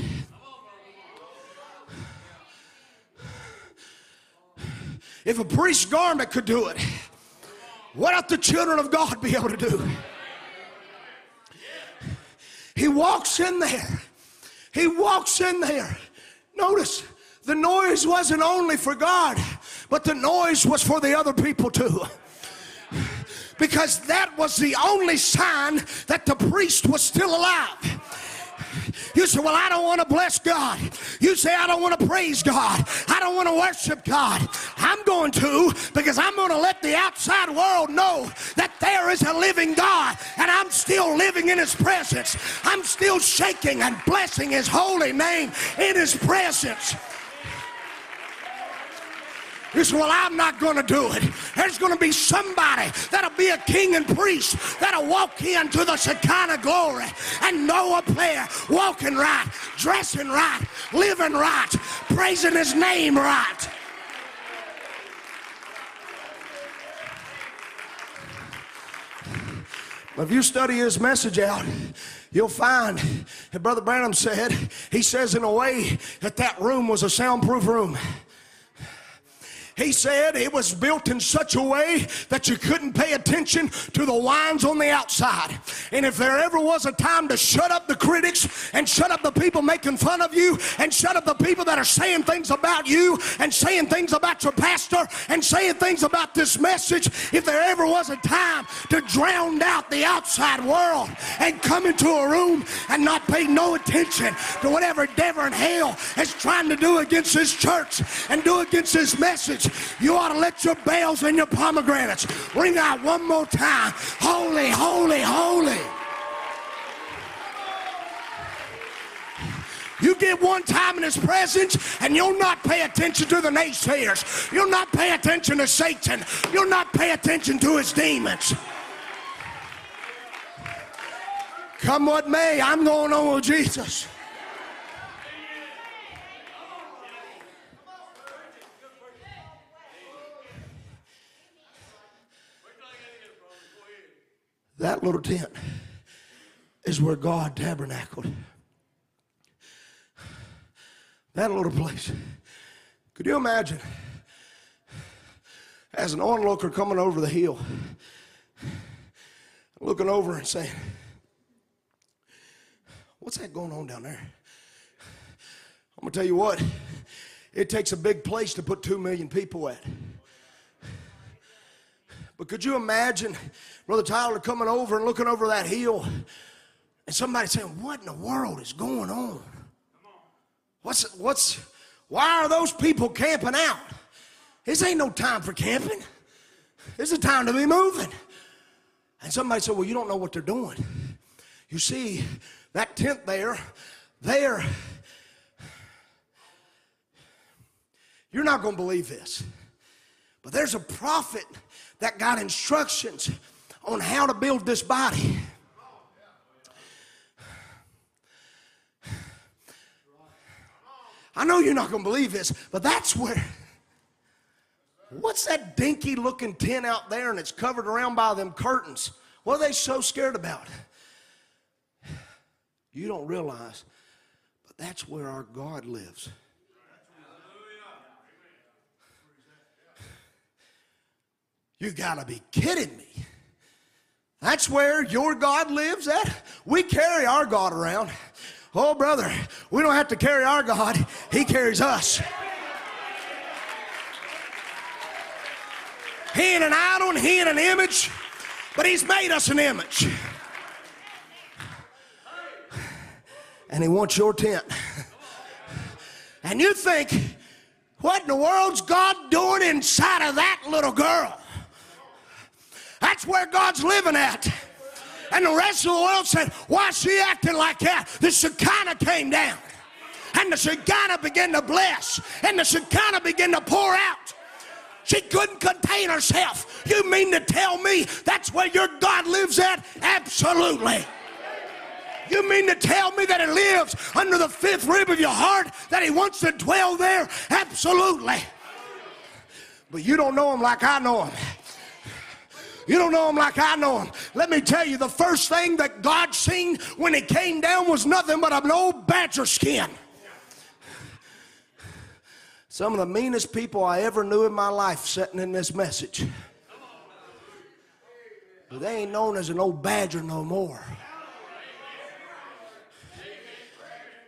If a priest's garment could do it, what ought the children of God be able to do? He walks in there he walks in there. Notice the noise wasn't only for God, but the noise was for the other people too. Because that was the only sign that the priest was still alive. You say, Well, I don't want to bless God. You say, I don't want to praise God. I don't want to worship God. I'm going to because I'm going to let the outside world know that there is a living God and I'm still living in His presence. I'm still shaking and blessing His holy name in His presence. You say, Well, I'm not going to do it. There's going to be somebody that'll be a king and priest that'll walk into the Shekinah glory and know a prayer, walking right, dressing right, living right, praising his name right. If you study his message out, you'll find that Brother Branham said, he says in a way that that room was a soundproof room. He said it was built in such a way that you couldn't pay attention to the lines on the outside. And if there ever was a time to shut up the critics and shut up the people making fun of you and shut up the people that are saying things about you and saying things about your pastor and saying things about this message, if there ever was a time to drown out the outside world and come into a room and not pay no attention to whatever devil in hell is trying to do against this church and do against this message, you ought to let your bells and your pomegranates ring out one more time. Holy, holy, holy. You get one time in his presence and you'll not pay attention to the naysayers. You'll not pay attention to Satan. You'll not pay attention to his demons. Come what may, I'm going on with Jesus. That little tent is where God tabernacled. That little place. Could you imagine as an onlooker coming over the hill, looking over and saying, What's that going on down there? I'm going to tell you what, it takes a big place to put two million people at. But could you imagine Brother Tyler coming over and looking over that hill And somebody saying, What in the world is going on? What's, what's, why are those people camping out? This ain't no time for camping. This is a time to be moving. And somebody said, Well, you don't know what they're doing. You see, that tent there, there, you're not going to believe this. But there's a prophet that got instructions on how to build this body. I know you're not going to believe this, but that's where. What's that dinky looking tent out there and it's covered around by them curtains? What are they so scared about? You don't realize, but that's where our God lives. You gotta be kidding me. That's where your God lives at? We carry our God around. Oh, brother, we don't have to carry our God, He carries us. He ain't an idol and He ain't an image, but He's made us an image. And He wants your tent. And you think, what in the world's God doing inside of that little girl? That's where God's living at. And the rest of the world said, Why is she acting like that? The Shekinah came down. And the Shekinah began to bless. And the Shekinah began to pour out. She couldn't contain herself. You mean to tell me that's where your God lives at? Absolutely. You mean to tell me that He lives under the fifth rib of your heart? That He wants to dwell there? Absolutely. But you don't know Him like I know Him. You don't know him like I know him. Let me tell you, the first thing that God seen when he came down was nothing but an old badger skin. Some of the meanest people I ever knew in my life sitting in this message. But they ain't known as an old badger no more.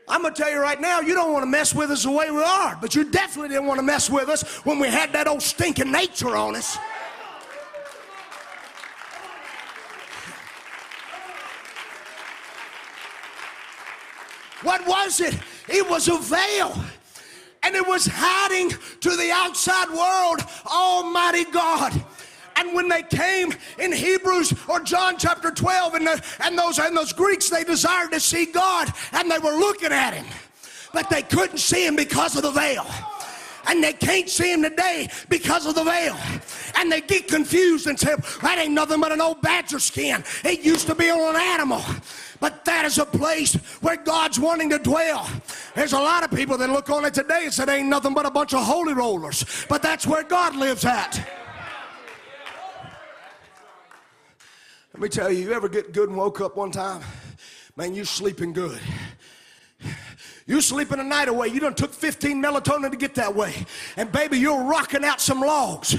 I'm going to tell you right now, you don't want to mess with us the way we are, but you definitely didn't want to mess with us when we had that old stinking nature on us. What was it? It was a veil. And it was hiding to the outside world Almighty God. And when they came in Hebrews or John chapter 12, and, the, and, those, and those Greeks, they desired to see God and they were looking at him, but they couldn't see him because of the veil and they can't see him today because of the veil. And they get confused and say, that ain't nothing but an old badger skin. It used to be on an animal. But that is a place where God's wanting to dwell. There's a lot of people that look on it today and say, ain't nothing but a bunch of holy rollers. But that's where God lives at. Let me tell you, you ever get good and woke up one time? Man, you sleeping good. You sleeping a night away. You done took 15 melatonin to get that way. And baby, you're rocking out some logs.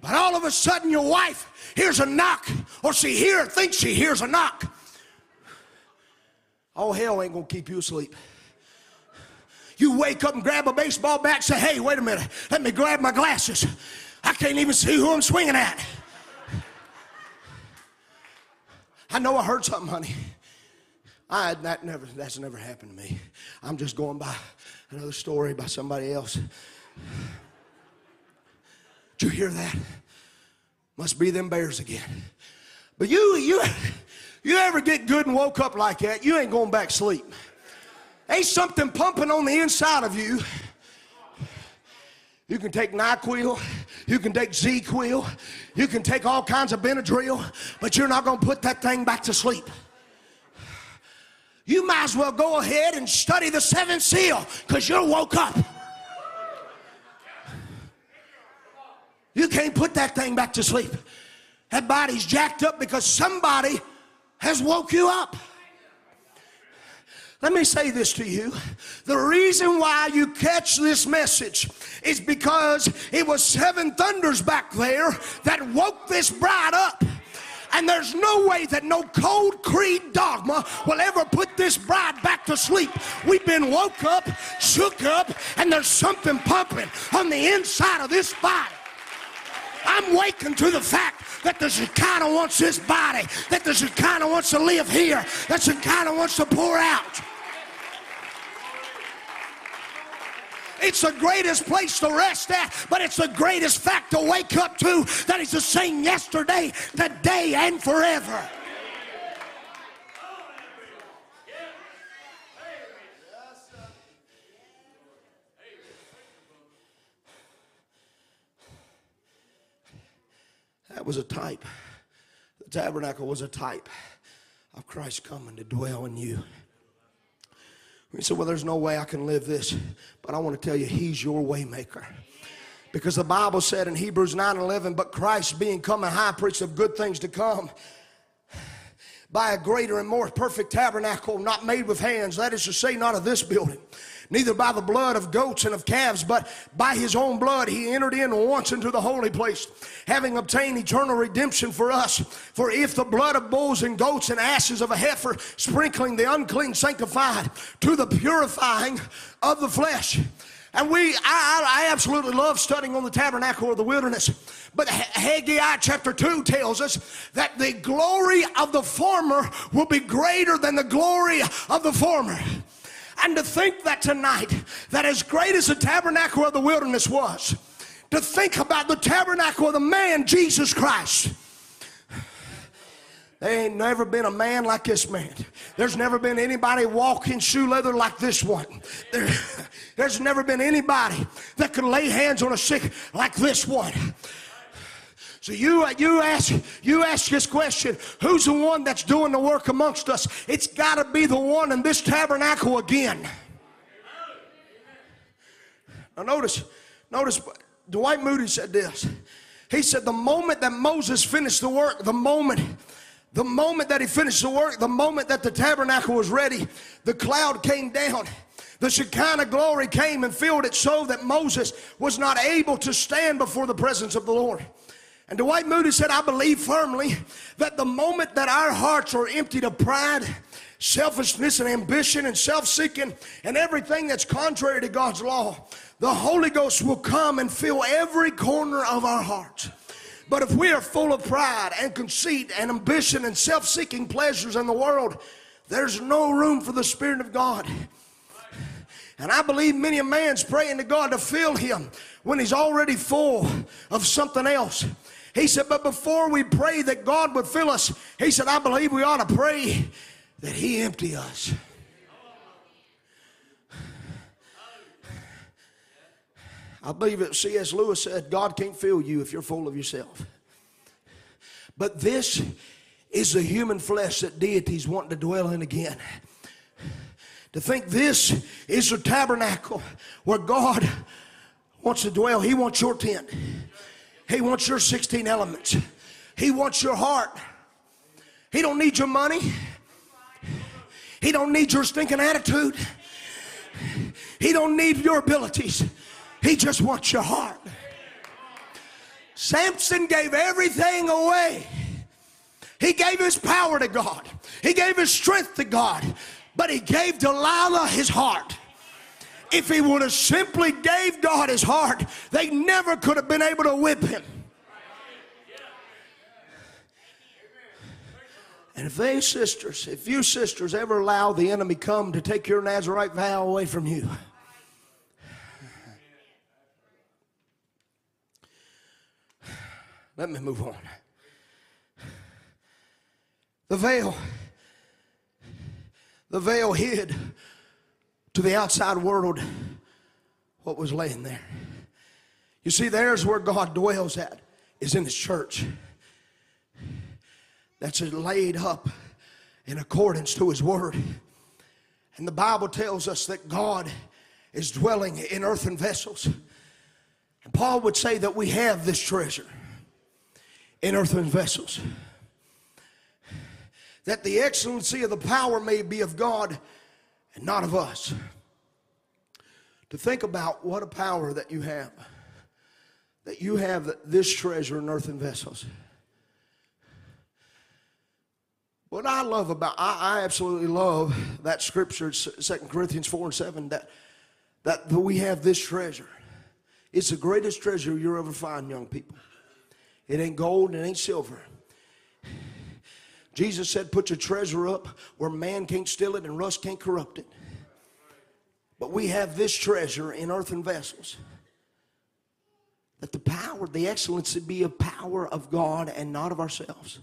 But all of a sudden, your wife hears a knock, or she hear thinks she hears a knock. Oh, hell ain't gonna keep you asleep. You wake up and grab a baseball bat and say, hey, wait a minute, let me grab my glasses. I can't even see who I'm swinging at. I know I heard something, honey. I that never that's never happened to me. I'm just going by another story by somebody else. Did you hear that? Must be them bears again. But you, you, you ever get good and woke up like that, you ain't going back to sleep. Ain't something pumping on the inside of you. You can take NyQuil, you can take Z-Quil, you can take all kinds of Benadryl, but you're not going to put that thing back to sleep. You might as well go ahead and study the seventh seal because you're woke up. You can't put that thing back to sleep. That body's jacked up because somebody has woke you up. Let me say this to you. The reason why you catch this message is because it was seven thunders back there that woke this bride up. And there's no way that no cold creed dogma will ever put this bride back to sleep. We've been woke up, shook up, and there's something pumping on the inside of this body. I'm waking to the fact that the Shekinah wants this body, that the Shekinah wants to live here, that Shekinah wants to pour out. It's the greatest place to rest at, but it's the greatest fact to wake up to that He's the same yesterday, today, and forever. Was a type. The tabernacle was a type of Christ coming to dwell in you. You said, well, there's no way I can live this. But I want to tell you, He's your waymaker. Because the Bible said in Hebrews 9 11, but Christ being come a high priest of good things to come, by a greater and more perfect tabernacle, not made with hands, that is to say, not of this building, neither by the blood of goats and of calves, but by his own blood he entered in once into the holy place, having obtained eternal redemption for us. For if the blood of bulls and goats and ashes of a heifer, sprinkling the unclean, sanctified to the purifying of the flesh, and we, I, I absolutely love studying on the tabernacle of the wilderness. But Haggai chapter 2 tells us that the glory of the former will be greater than the glory of the former. And to think that tonight, that as great as the tabernacle of the wilderness was, to think about the tabernacle of the man, Jesus Christ there ain't never been a man like this man. There's never been anybody walking shoe leather like this one. There, there's never been anybody that could lay hands on a sick like this one. So you, you ask you ask this question: Who's the one that's doing the work amongst us? It's got to be the one in this tabernacle again. Now notice, notice. Dwight Moody said this. He said, "The moment that Moses finished the work, the moment." The moment that he finished the work, the moment that the tabernacle was ready, the cloud came down. The Shekinah glory came and filled it so that Moses was not able to stand before the presence of the Lord. And Dwight Moody said, I believe firmly that the moment that our hearts are emptied of pride, selfishness, and ambition, and self seeking, and everything that's contrary to God's law, the Holy Ghost will come and fill every corner of our hearts. But if we are full of pride and conceit and ambition and self seeking pleasures in the world, there's no room for the Spirit of God. And I believe many a man's praying to God to fill him when he's already full of something else. He said, but before we pray that God would fill us, he said, I believe we ought to pray that he empty us. I believe that C.S. Lewis said, God can't fill you if you're full of yourself. But this is the human flesh that deities want to dwell in again. To think this is the tabernacle where God wants to dwell. He wants your tent. He wants your 16 elements. He wants your heart. He don't need your money. He don't need your stinking attitude. He don't need your abilities. He just wants your heart. Samson gave everything away. He gave his power to God. He gave his strength to God. But he gave Delilah his heart. If he would have simply gave God his heart, they never could have been able to whip him. And if they sisters, if you sisters ever allow the enemy come to take your Nazarite vow away from you, Let me move on. The veil. The veil hid to the outside world what was laying there. You see, there's where God dwells at, is in His church. That's laid up in accordance to His Word. And the Bible tells us that God is dwelling in earthen vessels. And Paul would say that we have this treasure in earthen vessels. That the excellency of the power may be of God and not of us. To think about what a power that you have. That you have this treasure in earthen vessels. What I love about, I, I absolutely love that scripture, 2 Corinthians 4 and 7, that, that we have this treasure. It's the greatest treasure you'll ever find, young people. It ain't gold, it ain't silver. Jesus said, Put your treasure up where man can't steal it and rust can't corrupt it. But we have this treasure in earthen vessels. That the power, the excellency be a power of God and not of ourselves.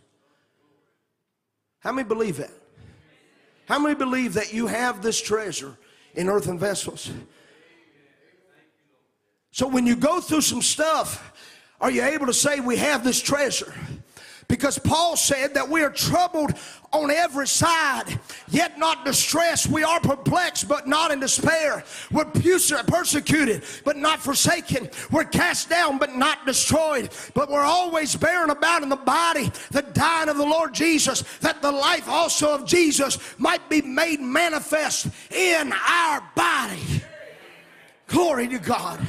How many believe that? How many believe that you have this treasure in earthen vessels? So when you go through some stuff, are you able to say we have this treasure? Because Paul said that we are troubled on every side, yet not distressed. We are perplexed, but not in despair. We're persecuted, but not forsaken. We're cast down, but not destroyed. But we're always bearing about in the body the dying of the Lord Jesus, that the life also of Jesus might be made manifest in our body. Glory to God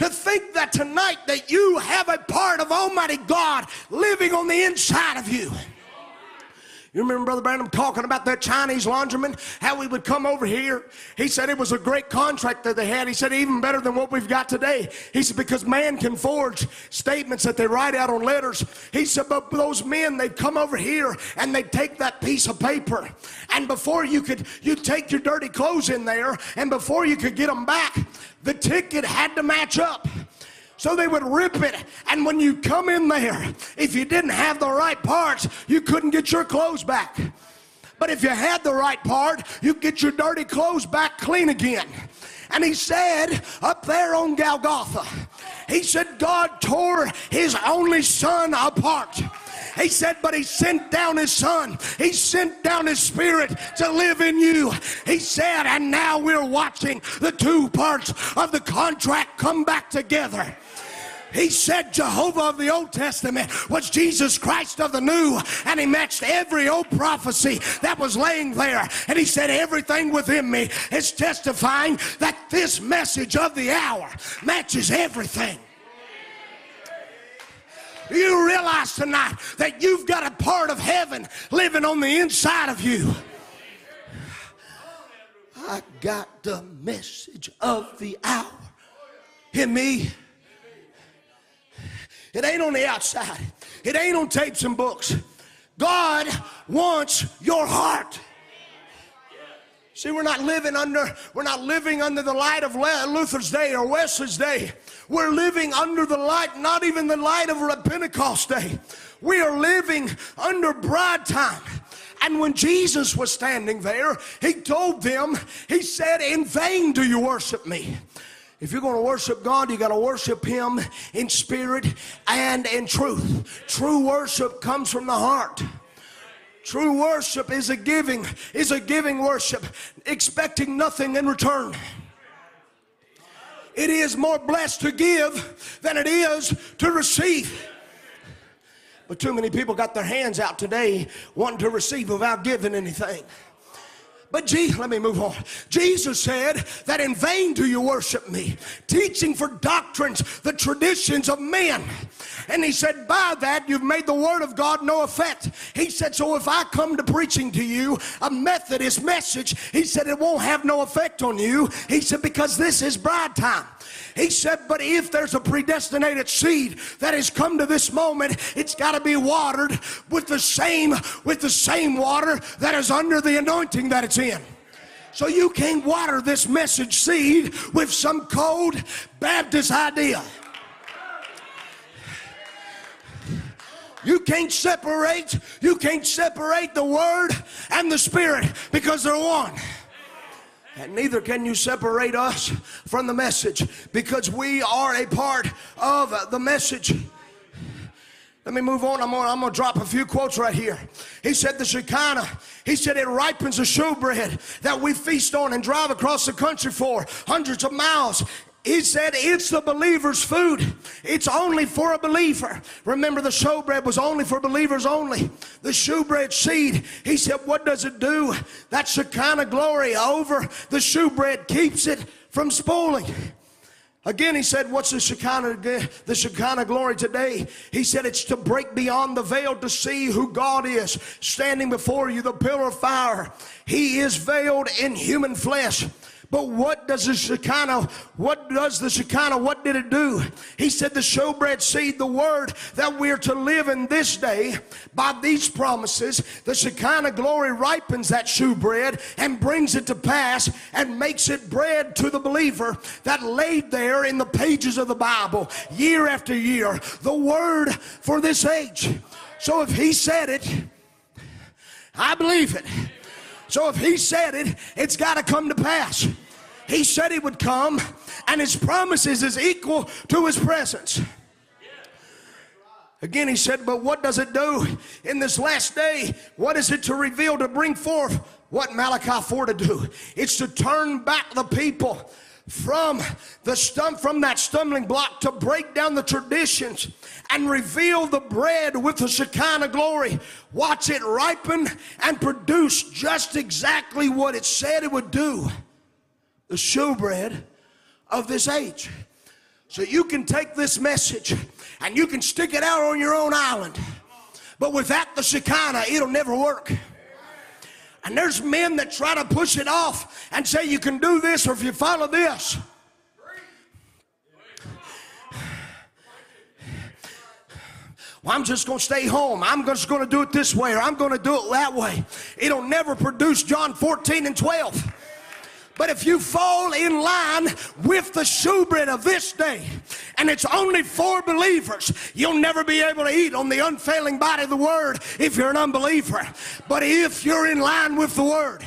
to think that tonight that you have a part of Almighty God living on the inside of you. You remember Brother Branham talking about that Chinese laundryman, how he would come over here? He said it was a great contract that they had. He said even better than what we've got today. He said because man can forge statements that they write out on letters. He said but those men they'd come over here and they'd take that piece of paper and before you could you'd take your dirty clothes in there and before you could get them back, the ticket had to match up. So they would rip it. And when you come in there, if you didn't have the right parts, you couldn't get your clothes back. But if you had the right part, you get your dirty clothes back clean again. And he said, up there on Golgotha, he said, God tore his only son apart. He said, but he sent down his son. He sent down his spirit to live in you. He said, and now we're watching the two parts of the contract come back together. He said Jehovah of the Old Testament was Jesus Christ of the New, and he matched every old prophecy that was laying there. And he said, Everything within me is testifying that this message of the hour matches everything. You realize tonight that you've got a part of heaven living on the inside of you. I got the message of the hour in me. It ain't on the outside. It ain't on tapes and books. God wants your heart. See, we're not living under we're not living under the light of Luther's day or Wesley's day. We're living under the light, not even the light of Pentecost day. We are living under bride time. And when Jesus was standing there, he told them, he said, In vain do you worship me. If you're going to worship God, you got to worship Him in spirit and in truth. True worship comes from the heart. True worship is a giving, is a giving worship, expecting nothing in return. It is more blessed to give than it is to receive. But too many people got their hands out today wanting to receive without giving anything. But Jesus, let me move on. Jesus said that in vain do you worship me, teaching for doctrines the traditions of men. And he said, by that you've made the word of God no effect. He said, so if I come to preaching to you a Methodist message, he said it won't have no effect on you. He said, because this is bride time. He said, but if there's a predestinated seed that has come to this moment, it's got to be watered with the same with the same water that is under the anointing that it's in. So you can't water this message seed with some cold Baptist idea. You can't separate, you can't separate the word and the spirit because they're one. And neither can you separate us from the message because we are a part of the message. Let me move on. I'm gonna, I'm gonna drop a few quotes right here. He said the Shekinah, he said it ripens the showbread that we feast on and drive across the country for hundreds of miles. He said it's the believer's food. It's only for a believer. Remember, the showbread was only for believers only. The shewbread seed, he said, what does it do? That's the That Shekinah glory over the shewbread keeps it from spoiling. Again, he said, What's the Shekinah, the Shekinah glory today? He said, It's to break beyond the veil to see who God is standing before you, the pillar of fire. He is veiled in human flesh But what does the Shekinah, what does the Shekinah, what did it do? He said the showbread seed, the word that we're to live in this day by these promises, the Shekinah glory ripens that shewbread and brings it to pass and makes it bread to the believer that laid there in the pages of the Bible year after year. The word for this age. So if he said it, I believe it. So if he said it, it's got to come to pass. He said he would come, and his promises is equal to his presence. Again, he said, But what does it do in this last day? What is it to reveal, to bring forth what Malachi 4 to do? It's to turn back the people from the stump from that stumbling block to break down the traditions and reveal the bread with the Shekinah glory. Watch it ripen and produce just exactly what it said it would do. The showbread of this age. So you can take this message and you can stick it out on your own island. But without the Shekinah, it'll never work. And there's men that try to push it off and say you can do this or if you follow this. Well, I'm just going to stay home. I'm just going to do it this way or I'm going to do it that way. It'll never produce John 14 and 12. But if you fall in line with the shewbread of this day, and it's only for believers, you'll never be able to eat on the unfailing body of the word if you're an unbeliever. But if you're in line with the word,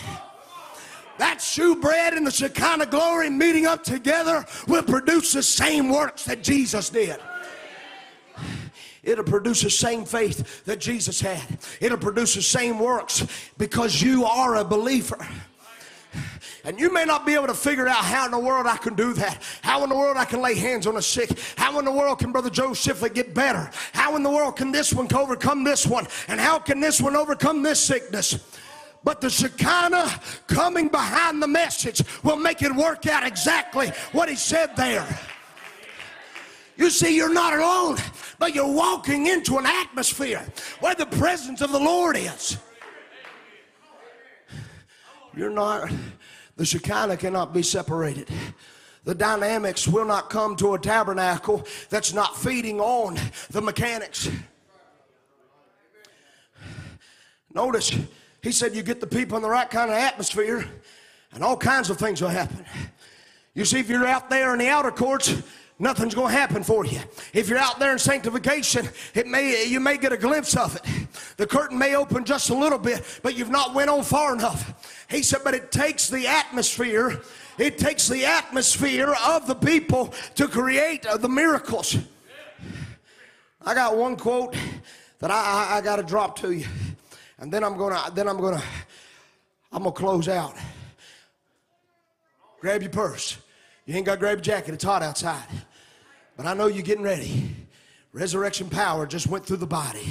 that shewbread and the Shekinah glory meeting up together will produce the same works that Jesus did. It'll produce the same faith that Jesus had. It'll produce the same works because you are a believer. And you may not be able to figure out how in the world I can do that. How in the world I can lay hands on a sick. How in the world can Brother Joe Shifley get better. How in the world can this one overcome this one. And how can this one overcome this sickness. But the Shekinah coming behind the message will make it work out exactly what he said there. You see, you're not alone, but you're walking into an atmosphere where the presence of the Lord is. You're not the Shekinah cannot be separated. The dynamics will not come to a tabernacle that's not feeding on the mechanics. Notice, he said, you get the people in the right kind of atmosphere, and all kinds of things will happen. You see, if you're out there in the outer courts, nothing's going to happen for you. If you're out there in sanctification, it may you may get a glimpse of it. The curtain may open just a little bit, but you've not went on far enough. He said, but it takes the atmosphere. It takes the atmosphere of the people to create uh, the miracles. I got one quote that I, I, I got to drop to you, and then I'm gonna then I'm gonna I'm gonna close out. Grab your purse. You ain't got to grab your jacket. It's hot outside. But I know you're getting ready. Resurrection power just went through the body.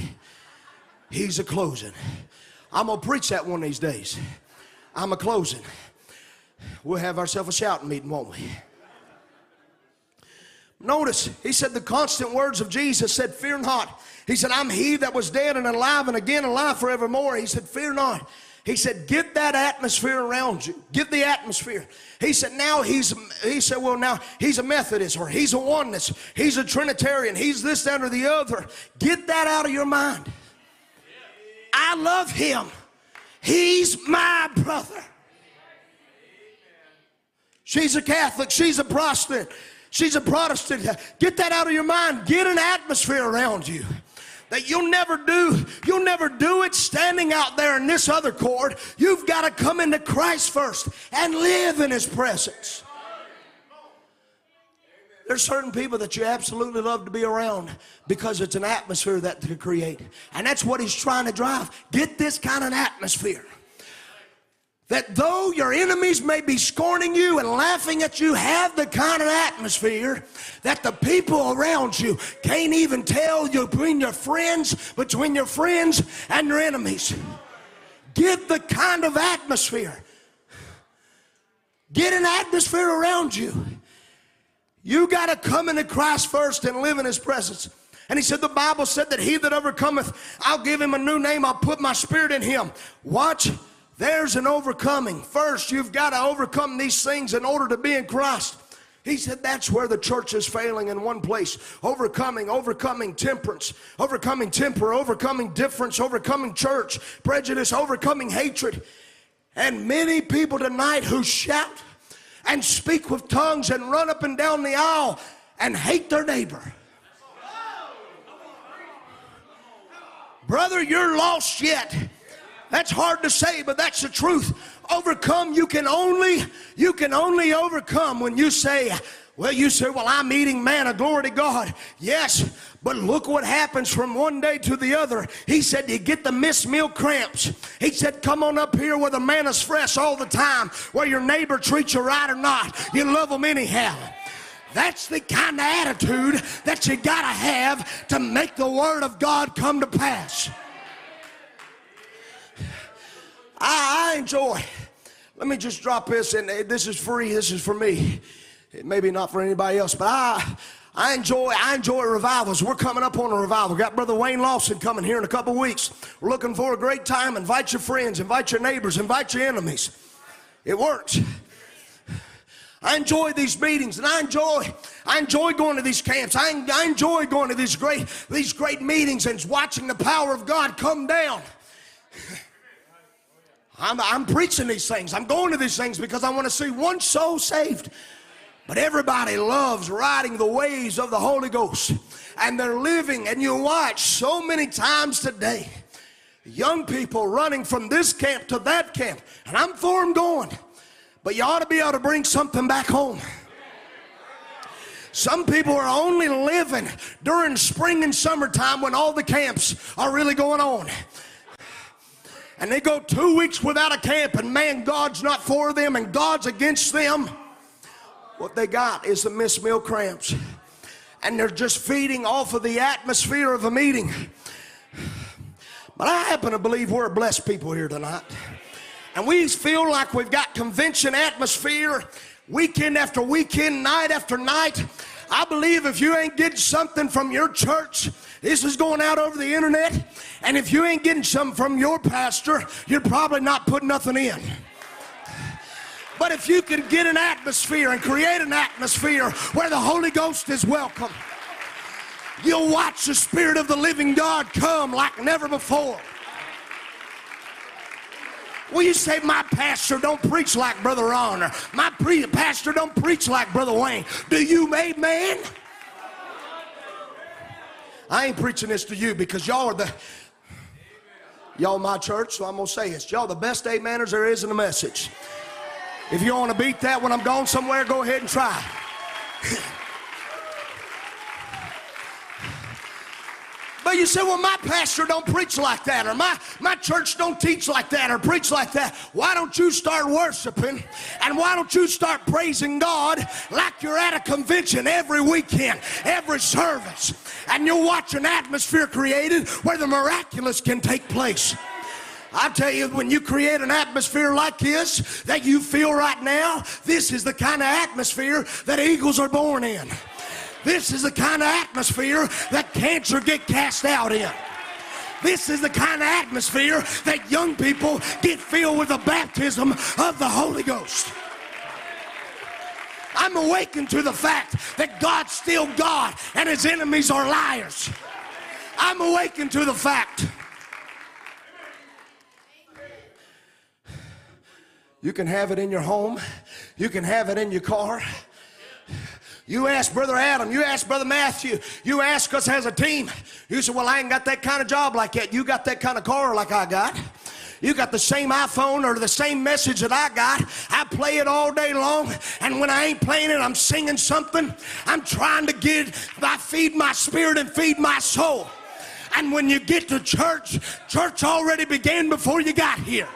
He's a closing. I'm going to preach that one of these days. I'm a closing. We'll have ourselves a shouting meeting, won't we? Notice, he said the constant words of Jesus said, Fear not. He said, I'm he that was dead and alive and again alive forevermore. He said, Fear not. He said, get that atmosphere around you. Get the atmosphere. He said, now he's, he said, well, now he's a Methodist or he's a oneness. He's a Trinitarian. He's this, that, or the other. Get that out of your mind. I love him. He's my brother. She's a Catholic. She's a Protestant. She's a Protestant. Get that out of your mind. Get an atmosphere around you that you'll never do. You'll never do it standing out there in this other court. You've got to come into Christ first and live in His presence. There's certain people that you absolutely love to be around because it's an atmosphere that to create. And that's what he's trying to drive. Get this kind of atmosphere that though your enemies may be scorning you and laughing at you, have the kind of atmosphere that the people around you can't even tell you between your friends, between your friends and your enemies. Get the kind of atmosphere. Get an atmosphere around you. You got to come into Christ first and live in His presence. And he said, The Bible said that he that overcometh, I'll give him a new name, I'll put my spirit in him. Watch There's an overcoming. First, you've got to overcome these things in order to be in Christ. He said that's where the church is failing in one place. Overcoming, overcoming temperance, overcoming temper, overcoming difference, overcoming church, prejudice, overcoming hatred. And many people tonight who shout and speak with tongues and run up and down the aisle and hate their neighbor. Brother, you're lost yet. That's hard to say, but that's the truth. Overcome, you can only, you can only overcome when you say, well, you say, well, I'm eating manna, glory to God. Yes, but look what happens from one day to the other. He said, you get the missed meal cramps. He said, come on up here where the manna's fresh all the time, where your neighbor treats you right or not. You love them anyhow. That's the kind of attitude that you got to have to make the Word of God come to pass. I, I enjoy. Let me just drop this, and uh, this is free. This is for me. Maybe not for anybody else, but I. I enjoy I enjoy revivals. We're coming up on a revival. Got Brother Wayne Lawson coming here in a couple weeks. We're looking for a great time. Invite your friends, invite your neighbors, invite your enemies. It works. I enjoy these meetings and I enjoy I enjoy going to these camps. I, I enjoy going to these great these great meetings and watching the power of God come down. I'm, I'm preaching these things. I'm going to these things because I want to see one soul saved. But everybody loves riding the waves of the Holy Ghost. And they're living, and you watch so many times today young people running from this camp to that camp. And I'm for them going. But you ought to be able to bring something back home. Some people are only living during spring and summertime when all the camps are really going on and they go two weeks without a camp, and man, God's not for them and God's against them. What they got is the missed meal cramps, and they're just feeding off of the atmosphere of a meeting. But I happen to believe we're blessed people here tonight. And we feel like we've got convention atmosphere weekend after weekend, night after night. I believe if you ain't getting something from your church, this is going out over the internet. And if you ain't getting something from your pastor, you're probably not putting nothing in. But if you can get an atmosphere and create an atmosphere where the Holy Ghost is welcome, you'll watch the Spirit of the living God come like never before. Well, you say, my pastor don't preach like Brother Ron, or my pre- pastor don't preach like Brother Wayne. Do you, amen? I ain't preaching this to you because y'all are the, y'all my church, so I'm to say this. Y'all the best ameners there is in the message. If you want to beat that when I'm gone somewhere, go ahead and try. But you say, well, my pastor don't preach like that, or my, my church don't teach like that, or preach like that. Why don't you start worshiping? And why don't you start praising God like you're at a convention every weekend, every service? And you'll watch an atmosphere created where the miraculous can take place. I tell you, when you create an atmosphere like this that you feel right now, this is the kind of atmosphere that eagles are born in. This is the kind of atmosphere that cancer get cast out in. This is the kind of atmosphere that young people get filled with the baptism of the Holy Ghost. I'm awakened to the fact that God's still God and his enemies are liars. I'm awakened to the fact. You can have it in your home, you can have it in your car, you ask Brother Adam, you ask Brother Matthew, you ask us as a team. You say, Well, I ain't got that kind of job like that. You got that kind of car like I got. You got the same iPhone or the same message that I got. I play it all day long, and when I ain't playing it, I'm singing something. I'm trying to get, I feed my spirit and feed my soul. And when you get to church, church already began before you got here.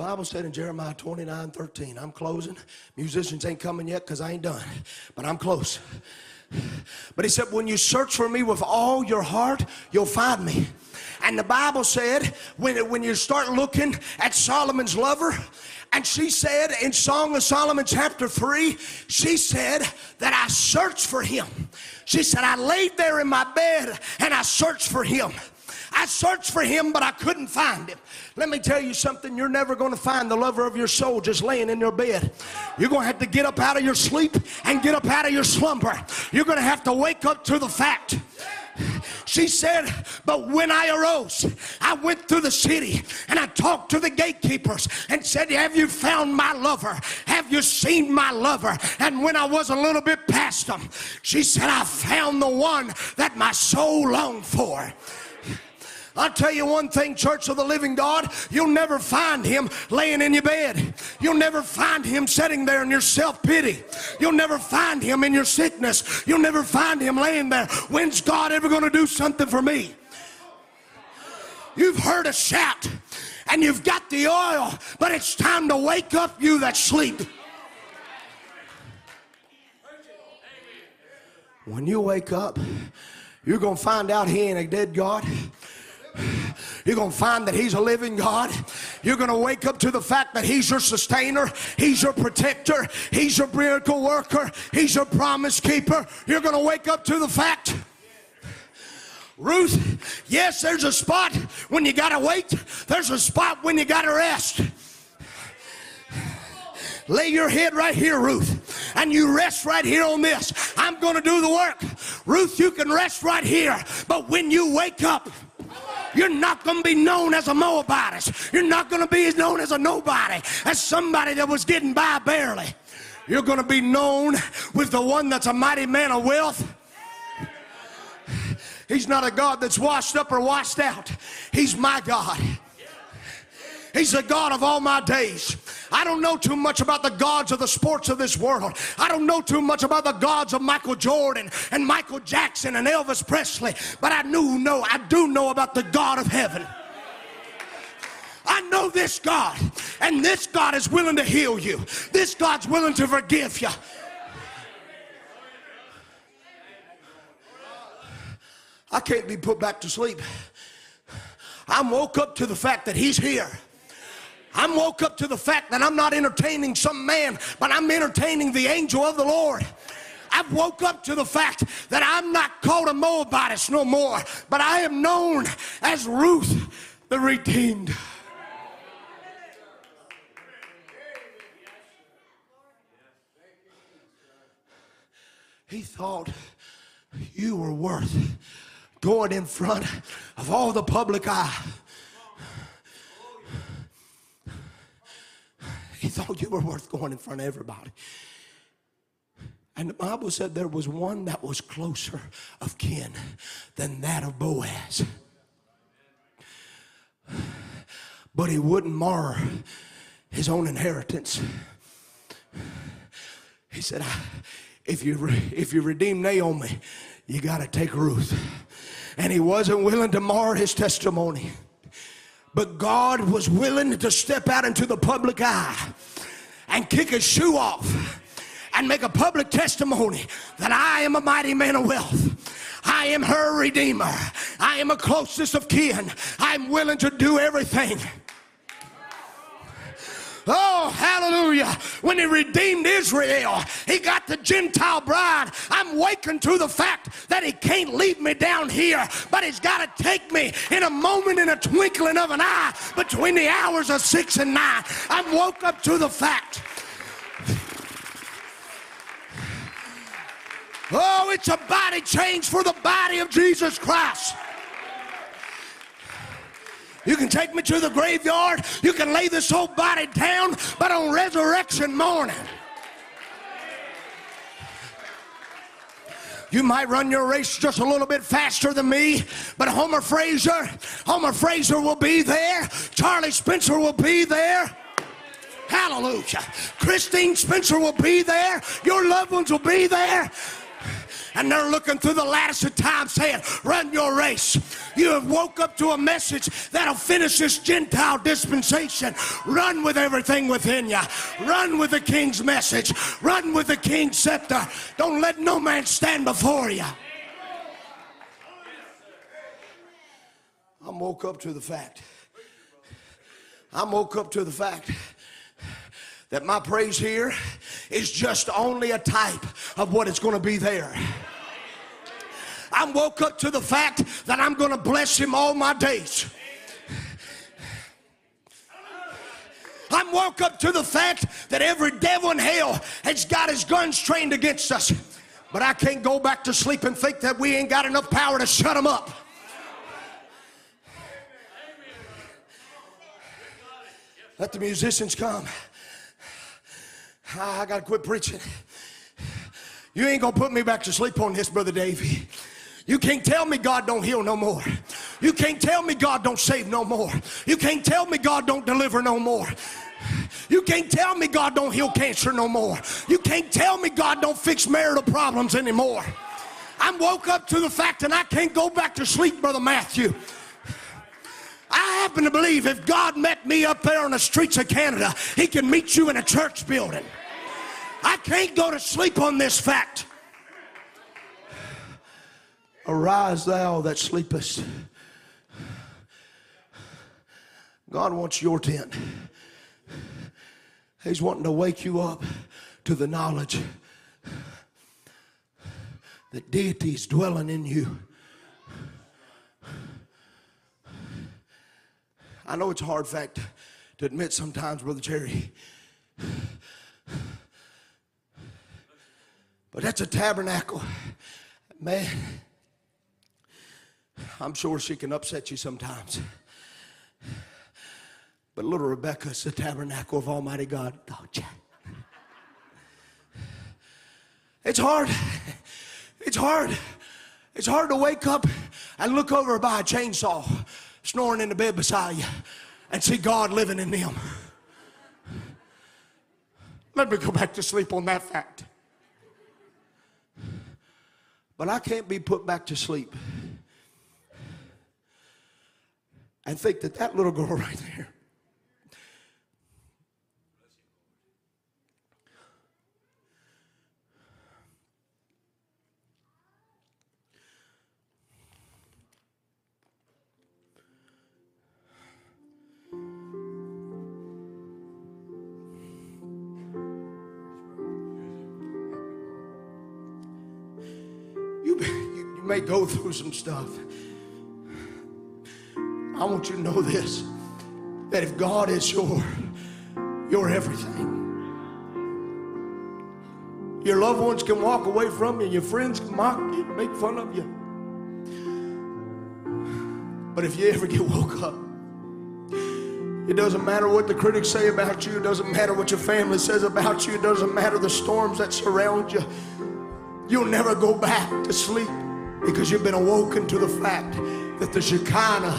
Bible said in Jeremiah 29 13, I'm closing. Musicians ain't coming yet because I ain't done, but I'm close. But he said, when you search for me with all your heart, you'll find me. And the Bible said, when, when you start looking at Solomon's lover, and she said in Song of Solomon, chapter 3, she said that I searched for him. She said, I laid there in my bed and I searched for him. I searched for him, but I couldn't find him. Let me tell you something. You're never going to find the lover of your soul just laying in your bed. You're going to have to get up out of your sleep and get up out of your slumber. You're going to have to wake up to the fact. She said, But when I arose, I went through the city and I talked to the gatekeepers and said, Have you found my lover? Have you seen my lover? And when I was a little bit past them, she said, I found the one that my soul longed for. I'll tell you one thing, Church of the Living God, you'll never find him laying in your bed. You'll never find him sitting there in your self pity. You'll never find him in your sickness. You'll never find him laying there. When's God ever going to do something for me? You've heard a shout and you've got the oil, but it's time to wake up, you that sleep. When you wake up, you're going to find out he ain't a dead God. You're going to find that He's a living God. You're going to wake up to the fact that He's your sustainer, He's your protector, He's your miracle worker, He's your promise keeper. You're going to wake up to the fact. Ruth, yes, there's a spot when you got to wait, there's a spot when you got to rest. Lay your head right here, Ruth, and you rest right here on this. I'm going to do the work. Ruth, you can rest right here, but when you wake up, you're not going to be known as a Moabitess. You're not going to be known as a nobody, as somebody that was getting by barely. You're going to be known with the one that's a mighty man of wealth. He's not a God that's washed up or washed out. He's my God. He's the God of all my days. I don't know too much about the gods of the sports of this world. I don't know too much about the gods of Michael Jordan and Michael Jackson and Elvis Presley, but I do know, I do know about the God of heaven. I know this God, and this God is willing to heal you. This God's willing to forgive you. I can't be put back to sleep. I'm woke up to the fact that He's here. I'm woke up to the fact that I'm not entertaining some man, but I'm entertaining the angel of the Lord. I've woke up to the fact that I'm not called a Moabitess no more, but I am known as Ruth the redeemed. He thought you were worth going in front of all the public eye. He thought you were worth going in front of everybody. And the Bible said there was one that was closer of kin than that of Boaz. But he wouldn't mar his own inheritance. He said, if you, if you redeem Naomi, you got to take Ruth. And he wasn't willing to mar his testimony. But God was willing to step out into the public eye and kick his shoe off and make a public testimony that I am a mighty man of wealth. I am her redeemer. I am a closest of kin. I'm willing to do everything. Oh, hallelujah. When he redeemed Israel, he got the Gentile bride. I'm waking to the fact that he can't leave me down here, but he's got to take me in a moment, in a twinkling of an eye, between the hours of six and nine. I'm woke up to the fact. Oh, it's a body change for the body of Jesus Christ. You can take me to the graveyard. You can lay this whole body down, but on resurrection morning, You might run your race just a little bit faster than me, but Homer Fraser, Homer Fraser will be there. Charlie Spencer will be there. Hallelujah. Christine Spencer will be there. Your loved ones will be there. And they're looking through the lattice of time saying, Run your race. You have woke up to a message that'll finish this Gentile dispensation. Run with everything within you. Run with the king's message. Run with the king's scepter. Don't let no man stand before you. I'm woke up to the fact. I'm woke up to the fact that my praise here is just only a type of what is going to be there. I'm woke up to the fact that I'm going to bless him all my days. I'm woke up to the fact that every devil in hell has got his guns trained against us. But I can't go back to sleep and think that we ain't got enough power to shut them up. Let the musicians come. Ah, I got to quit preaching. You ain't going to put me back to sleep on this, Brother Davy. You can't tell me God don't heal no more. You can't tell me God don't save no more. You can't tell me God don't deliver no more. You can't tell me God don't heal cancer no more. You can't tell me God don't fix marital problems anymore. I'm woke up to the fact and I can't go back to sleep, Brother Matthew. I happen to believe if God met me up there on the streets of Canada, He can meet you in a church building. I can't go to sleep on this fact. Arise, thou that sleepest. God wants your tent. He's wanting to wake you up to the knowledge that deity is dwelling in you. I know it's a hard fact to admit sometimes, Brother Jerry. But that's a tabernacle. Man, I'm sure she can upset you sometimes. But little Rebecca's the tabernacle of Almighty God. It's hard. It's hard. It's hard to wake up and look over by a chainsaw snoring in the bed beside you and see God living in them. Let me go back to sleep on that fact. But I can't be put back to sleep and think that that little girl right there through some stuff. I want you to know this that if God is your, your everything, your loved ones can walk away from you, your friends can mock you, make fun of you. But if you ever get woke up, it doesn't matter what the critics say about you, it doesn't matter what your family says about you, it doesn't matter the storms that surround you. You'll never go back to sleep because you've been awoken to the fact that the Shekinah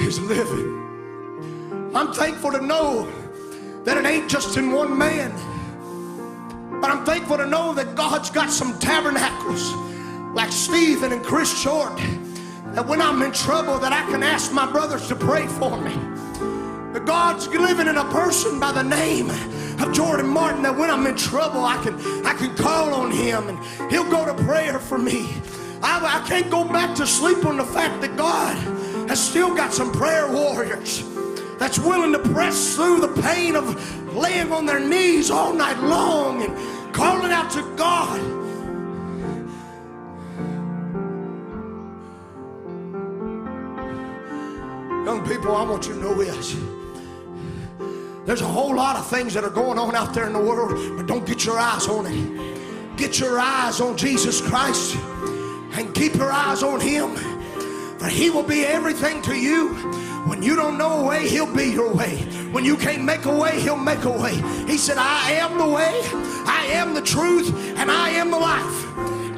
is living. I'm thankful to know that it ain't just in one man, but I'm thankful to know that God's got some tabernacles like Stephen and Chris Short that when I'm in trouble that I can ask my brothers to pray for me. That God's living in a person by the name of Jordan Martin that when I'm in trouble, I can, I can call on him and he'll go to prayer for me. I, I can't go back to sleep on the fact that God has still got some prayer warriors that's willing to press through the pain of laying on their knees all night long and calling out to God. Young people, I want you to know this. There's a whole lot of things that are going on out there in the world, but don't get your eyes on it. Get your eyes on Jesus Christ and keep your eyes on Him, for He will be everything to you. When you don't know a way, He'll be your way. When you can't make a way, He'll make a way. He said, I am the way, I am the truth, and I am the life.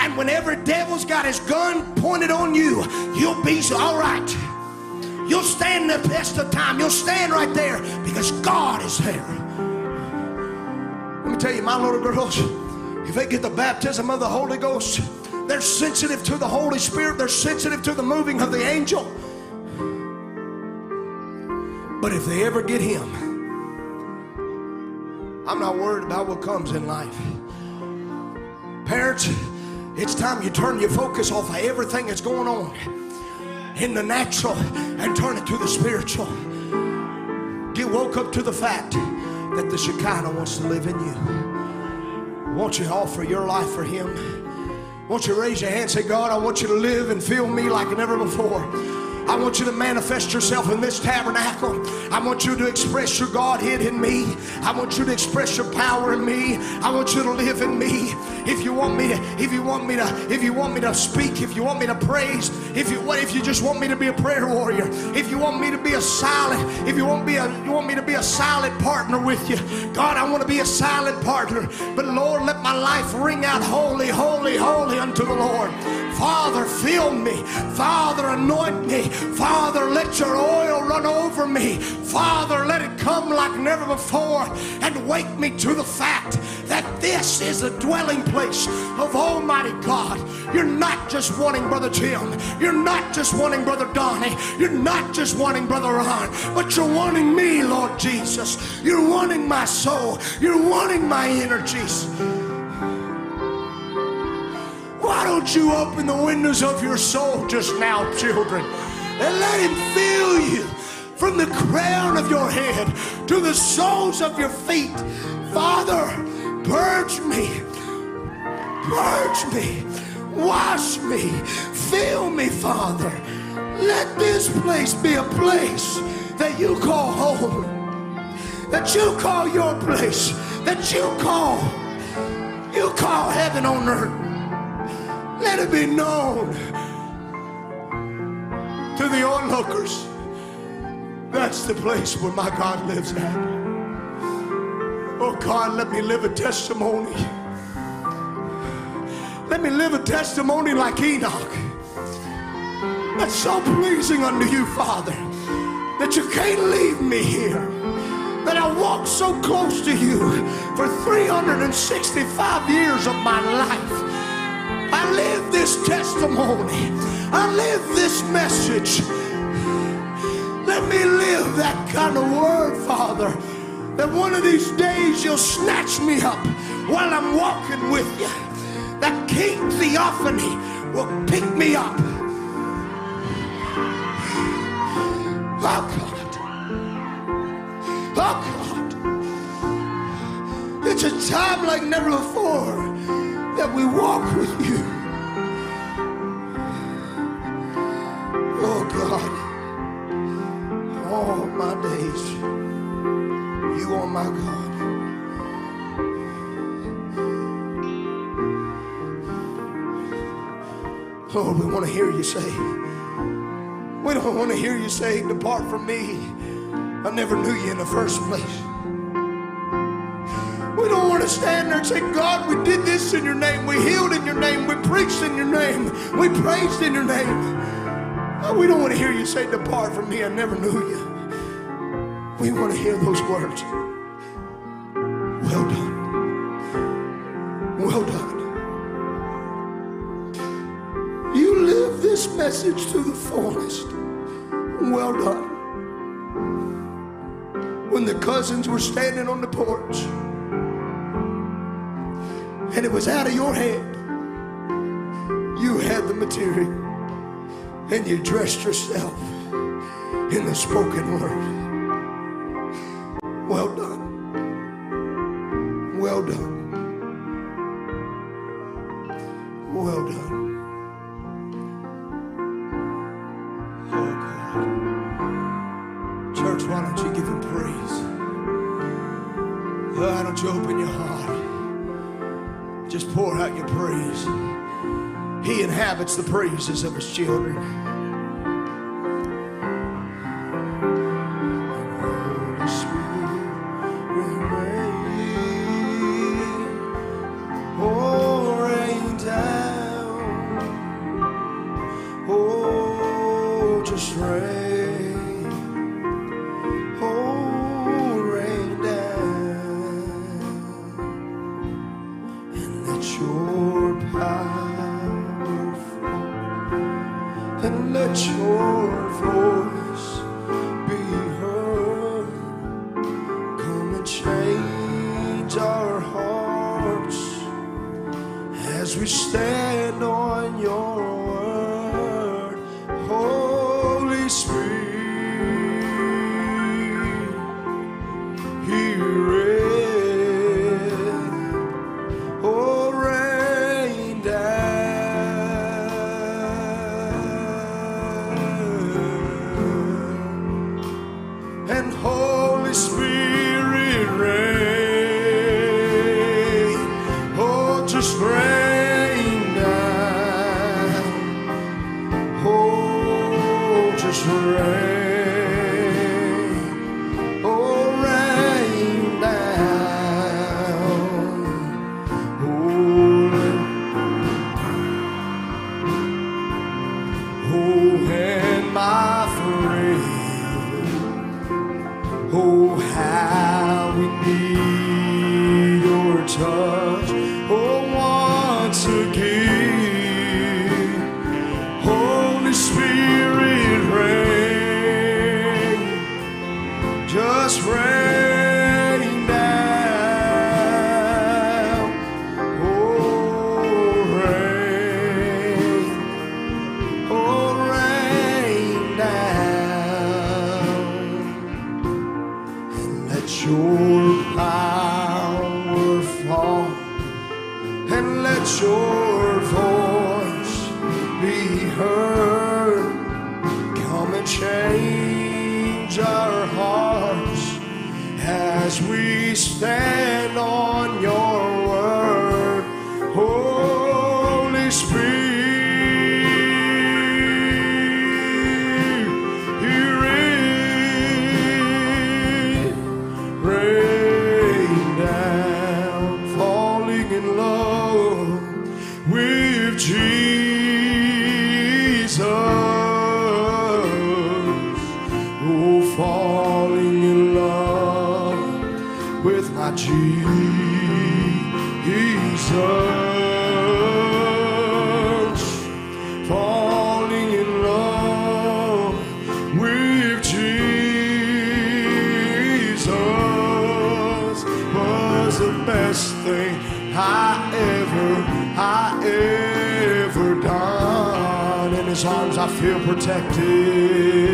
And when every devil's got his gun pointed on you, you'll be all right. You'll stand the test of time. You'll stand right there because God is there. Let me tell you, my little girls, if they get the baptism of the Holy Ghost, They're sensitive to the Holy Spirit. They're sensitive to the moving of the angel. But if they ever get Him, I'm not worried about what comes in life. Parents, it's time you turn your focus off of everything that's going on in the natural and turn it to the spiritual. Get woke up to the fact that the Shekinah wants to live in you. Won't you offer your life for Him? Won't you raise your hand and say, God, I want you to live and feel me like never before. I want you to manifest yourself in this tabernacle. I want you to express your Godhead in me. I want you to express your power in me. I want you to live in me. If you want me to, if you want me to, if you want me to speak, if you want me to praise, if you what if you just want me to be a prayer warrior, if you want me to be a silent, if you want me be a, you want me to be a silent partner with you, God, I want to be a silent partner. But Lord, let my life ring out holy, holy, holy unto the Lord. Father, fill me. Father, anoint me. Father, let your oil run over me. Father, let it come like never before and wake me to the fact that this is a dwelling place of Almighty God. You're not just wanting Brother Tim. You're not just wanting Brother Donnie. You're not just wanting Brother Ron, but you're wanting me, Lord Jesus. You're wanting my soul. You're wanting my energies. Why don't you open the windows of your soul just now, children, and let Him fill you from the crown of your head to the soles of your feet? Father, purge me, purge me, wash me, fill me, Father. Let this place be a place that you call home, that you call your place, that you call, you call heaven on earth. Let it be known to the onlookers. That's the place where my God lives at. Oh God, let me live a testimony. Let me live a testimony like Enoch. That's so pleasing unto you, Father, that you can't leave me here. That I walked so close to you for 365 years of my life. I live this testimony. I live this message. Let me live that kind of word, Father. That one of these days you'll snatch me up while I'm walking with you. That King Theophany will pick me up. Oh God. Oh God. It's a time like never before that we walk with you. Oh God, all my days, you are my God. Lord, we want to hear you say, we don't want to hear you say, Depart from me. I never knew you in the first place. We don't want to stand there and say, God, we did this in your name. We healed in your name. We preached in your name. We praised in your name. Oh, we don't want to hear you say, Depart from me. I never knew you. We want to hear those words. Well done. Well done. You live this message to the fullest. Well done. When the cousins were standing on the porch, and it was out of your hand. You had the material and you dressed yourself in the spoken word. Well done. Well done. Well done. Pour out your praise. He inhabits the praises of his children. Arms I feel protected.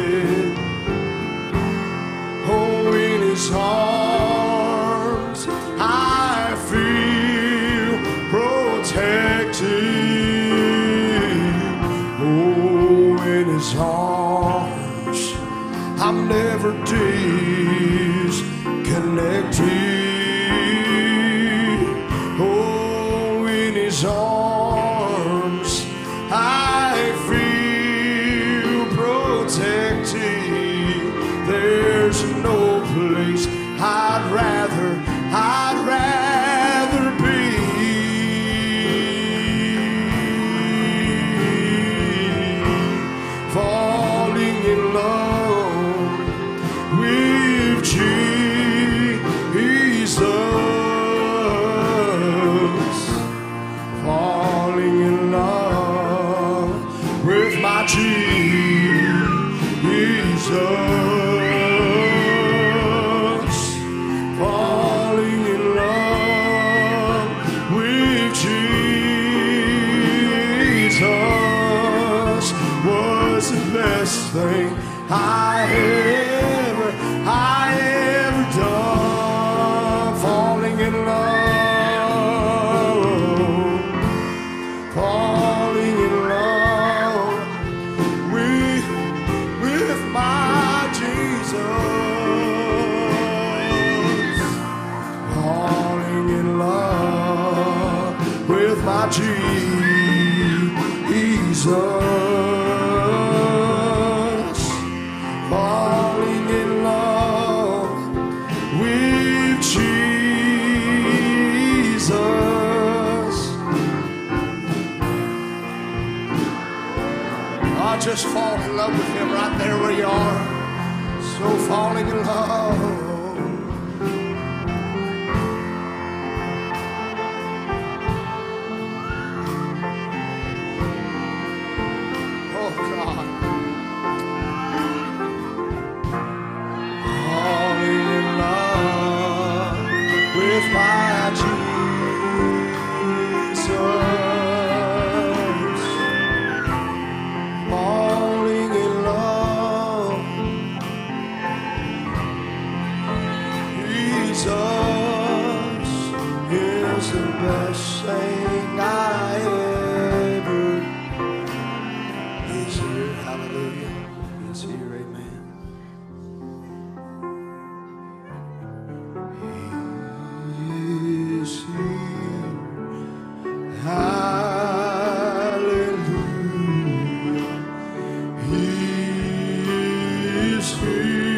Is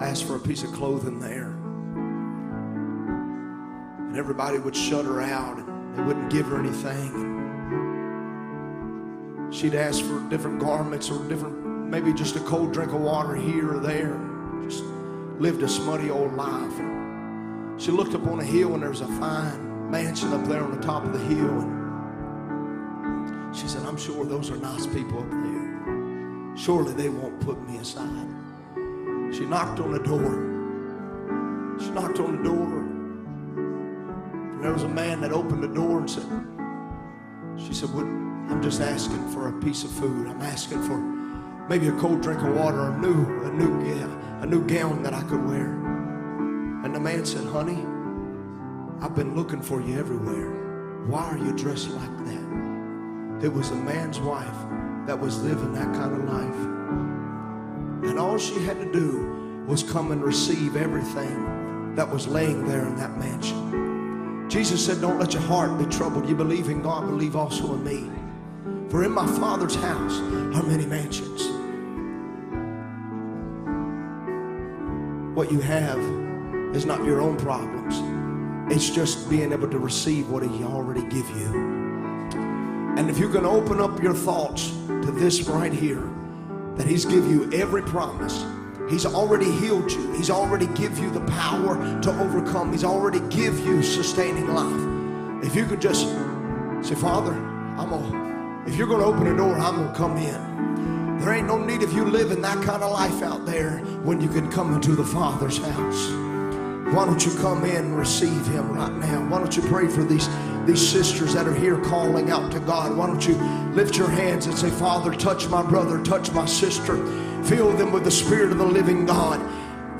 here or ask for a piece of clothing there. And everybody would shut her out and they wouldn't give her anything. She'd ask for different garments or different, maybe just a cold drink of water here or there. Just lived a smutty old life. She looked up on a hill and there was a fine mansion up there on the top of the hill. And she said, I'm sure those are nice people up there. Surely they won't put me aside. She knocked on the door. She knocked on the door. And there was a man that opened the door and said, She said, "Would I'm just asking for a piece of food. I'm asking for maybe a cold drink of water, a new, a new, yeah, a new gown that I could wear. And the man said, Honey, I've been looking for you everywhere. Why are you dressed like that? It was a man's wife that was living that kind of life. And all she had to do was come and receive everything that was laying there in that mansion. Jesus said, Don't let your heart be troubled. You believe in God, believe also in me. For in my Father's house are many mansions. What you have is not your own problems. It's just being able to receive what He already give you. And if you're going to open up your thoughts to this right here, that He's give you every promise. He's already healed you. He's already give you the power to overcome. He's already give you sustaining life. If you could just say, Father, I'm gonna, if you're gonna open a door, I'm gonna come in. There ain't no need of you living that kind of life out there when you can come into the Father's house. Why don't you come in and receive him right now? Why don't you pray for these, these sisters that are here calling out to God? Why don't you lift your hands and say, Father, touch my brother, touch my sister, fill them with the Spirit of the living God.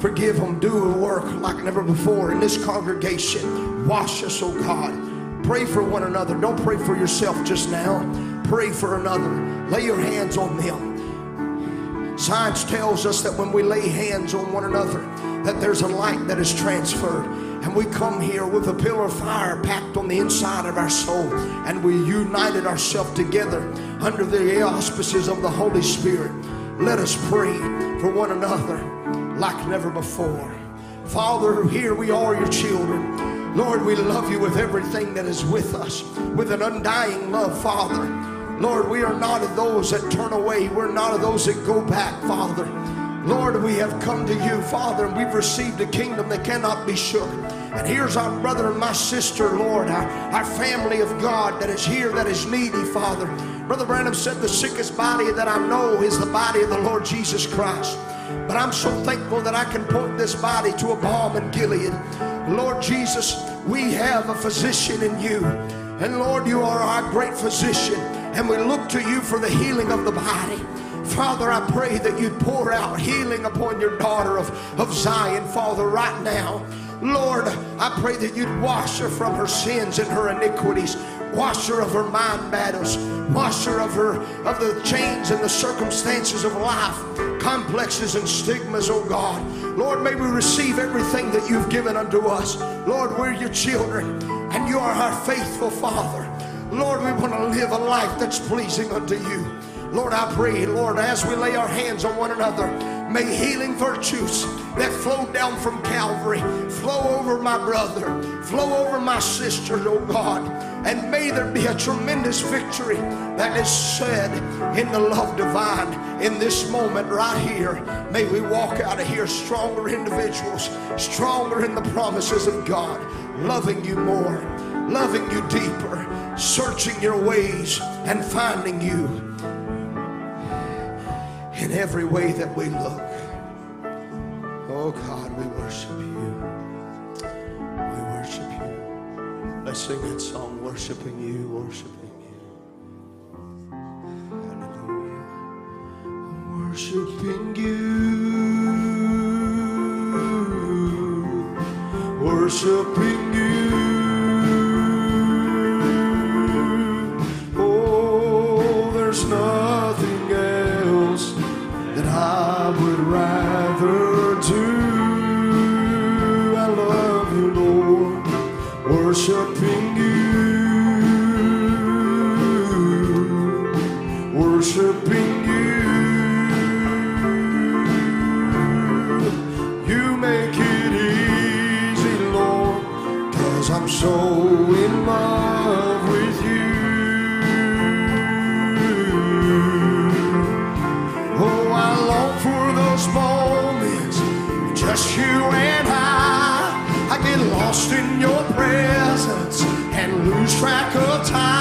Forgive them, do a work like never before in this congregation. Wash us, oh God. Pray for one another. Don't pray for yourself just now. Pray for another. Lay your hands on them. Science tells us that when we lay hands on one another, that there's a light that is transferred. And we come here with a pillar of fire packed on the inside of our soul. And we united ourselves together under the auspices of the Holy Spirit. Let us pray for one another like never before. Father, here we are, your children. Lord, we love you with everything that is with us, with an undying love, Father. Lord, we are not of those that turn away. We're not of those that go back, Father. Lord, we have come to you, Father, and we've received a kingdom that cannot be shook. And here's our brother and my sister, Lord, our, our family of God that is here, that is needy, Father. Brother Branham said the sickest body that I know is the body of the Lord Jesus Christ. But I'm so thankful that I can point this body to a balm in Gilead. Lord Jesus, we have a physician in you. And Lord, you are our great physician. And we look to you for the healing of the body. Father, I pray that you'd pour out healing upon your daughter of, of Zion, Father, right now. Lord, I pray that you'd wash her from her sins and her iniquities. Wash her of her mind battles. washer of her of the chains and the circumstances of life, complexes and stigmas, oh God. Lord, may we receive everything that you've given unto us. Lord, we're your children, and you are our faithful Father. Lord, we want to live a life that's pleasing unto you. Lord, I pray, Lord, as we lay our hands on one another, may healing virtues that flow down from Calvary flow over my brother, flow over my sister, oh God. And may there be a tremendous victory that is said in the love divine in this moment right here. May we walk out of here stronger individuals, stronger in the promises of God, loving you more, loving you deeper, searching your ways and finding you in every way that we look. Oh God, we worship you. We worship you. Let's sing that song, worshiping you, worshiping you. Hallelujah. Worshiping you. Worshiping you. Oh, there's nothing else that I would rather so in love with you. Oh, I long for those moments, just you and I. I get lost in your presence and lose track of time.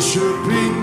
worshiping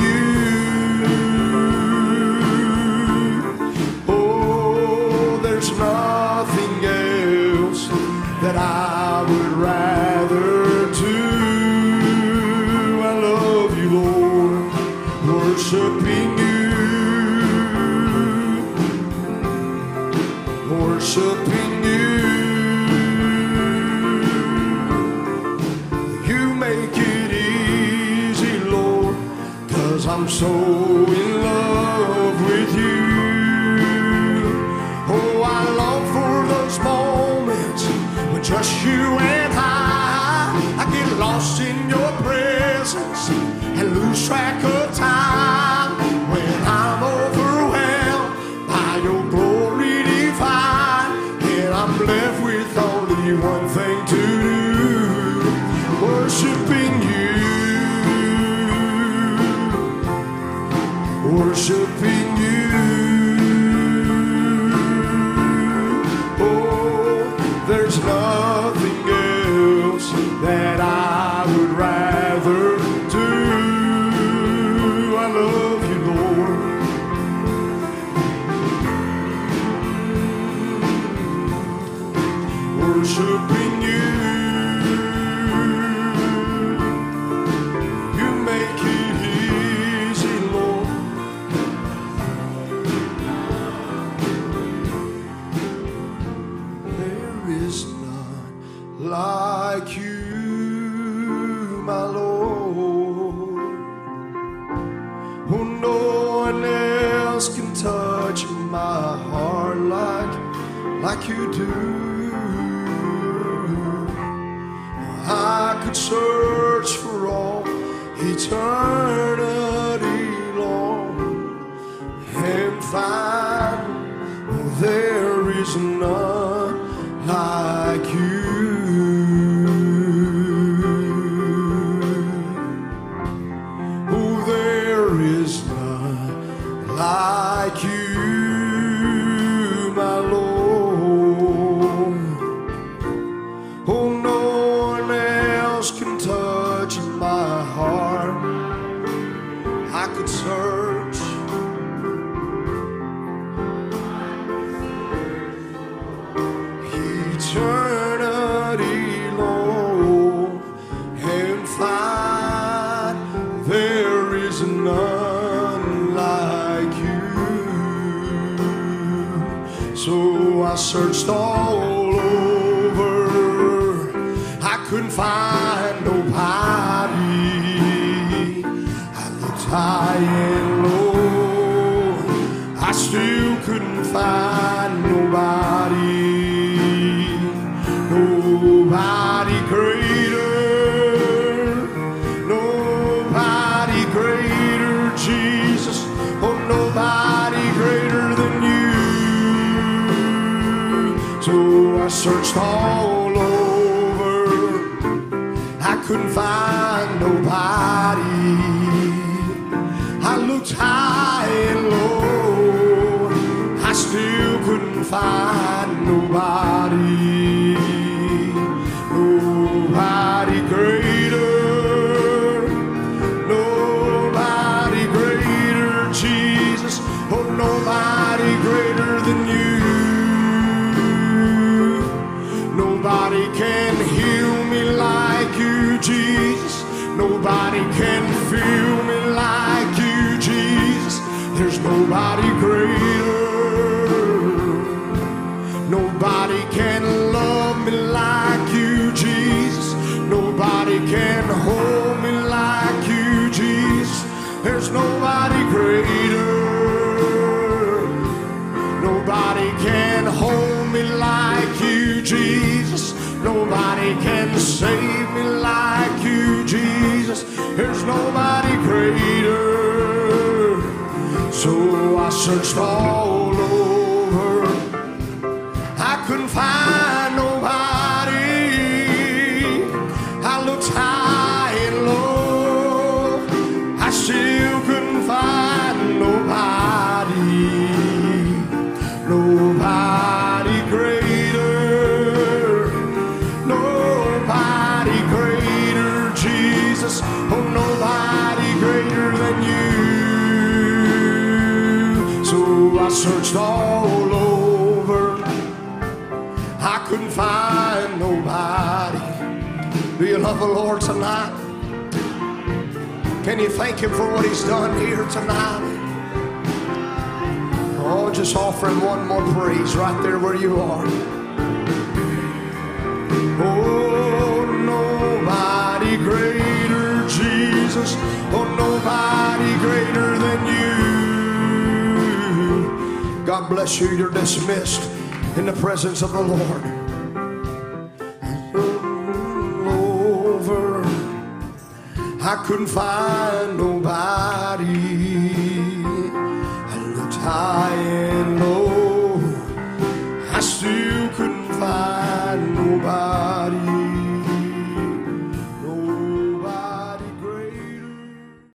searched all searched all over. I couldn't find nobody. I looked high and low. I still couldn't find nobody. nobody greater. Nobody can love me like you, Jesus. Nobody can hold me like you, Jesus. There's nobody greater. Nobody can hold me like you, Jesus. Nobody can save So I The Lord tonight? Can you thank Him for what He's done here tonight? Oh, just offer Him one more praise right there where you are. Oh, nobody greater, Jesus. Oh, nobody greater than you. God bless you. You're dismissed in the presence of the Lord. I couldn't find nobody.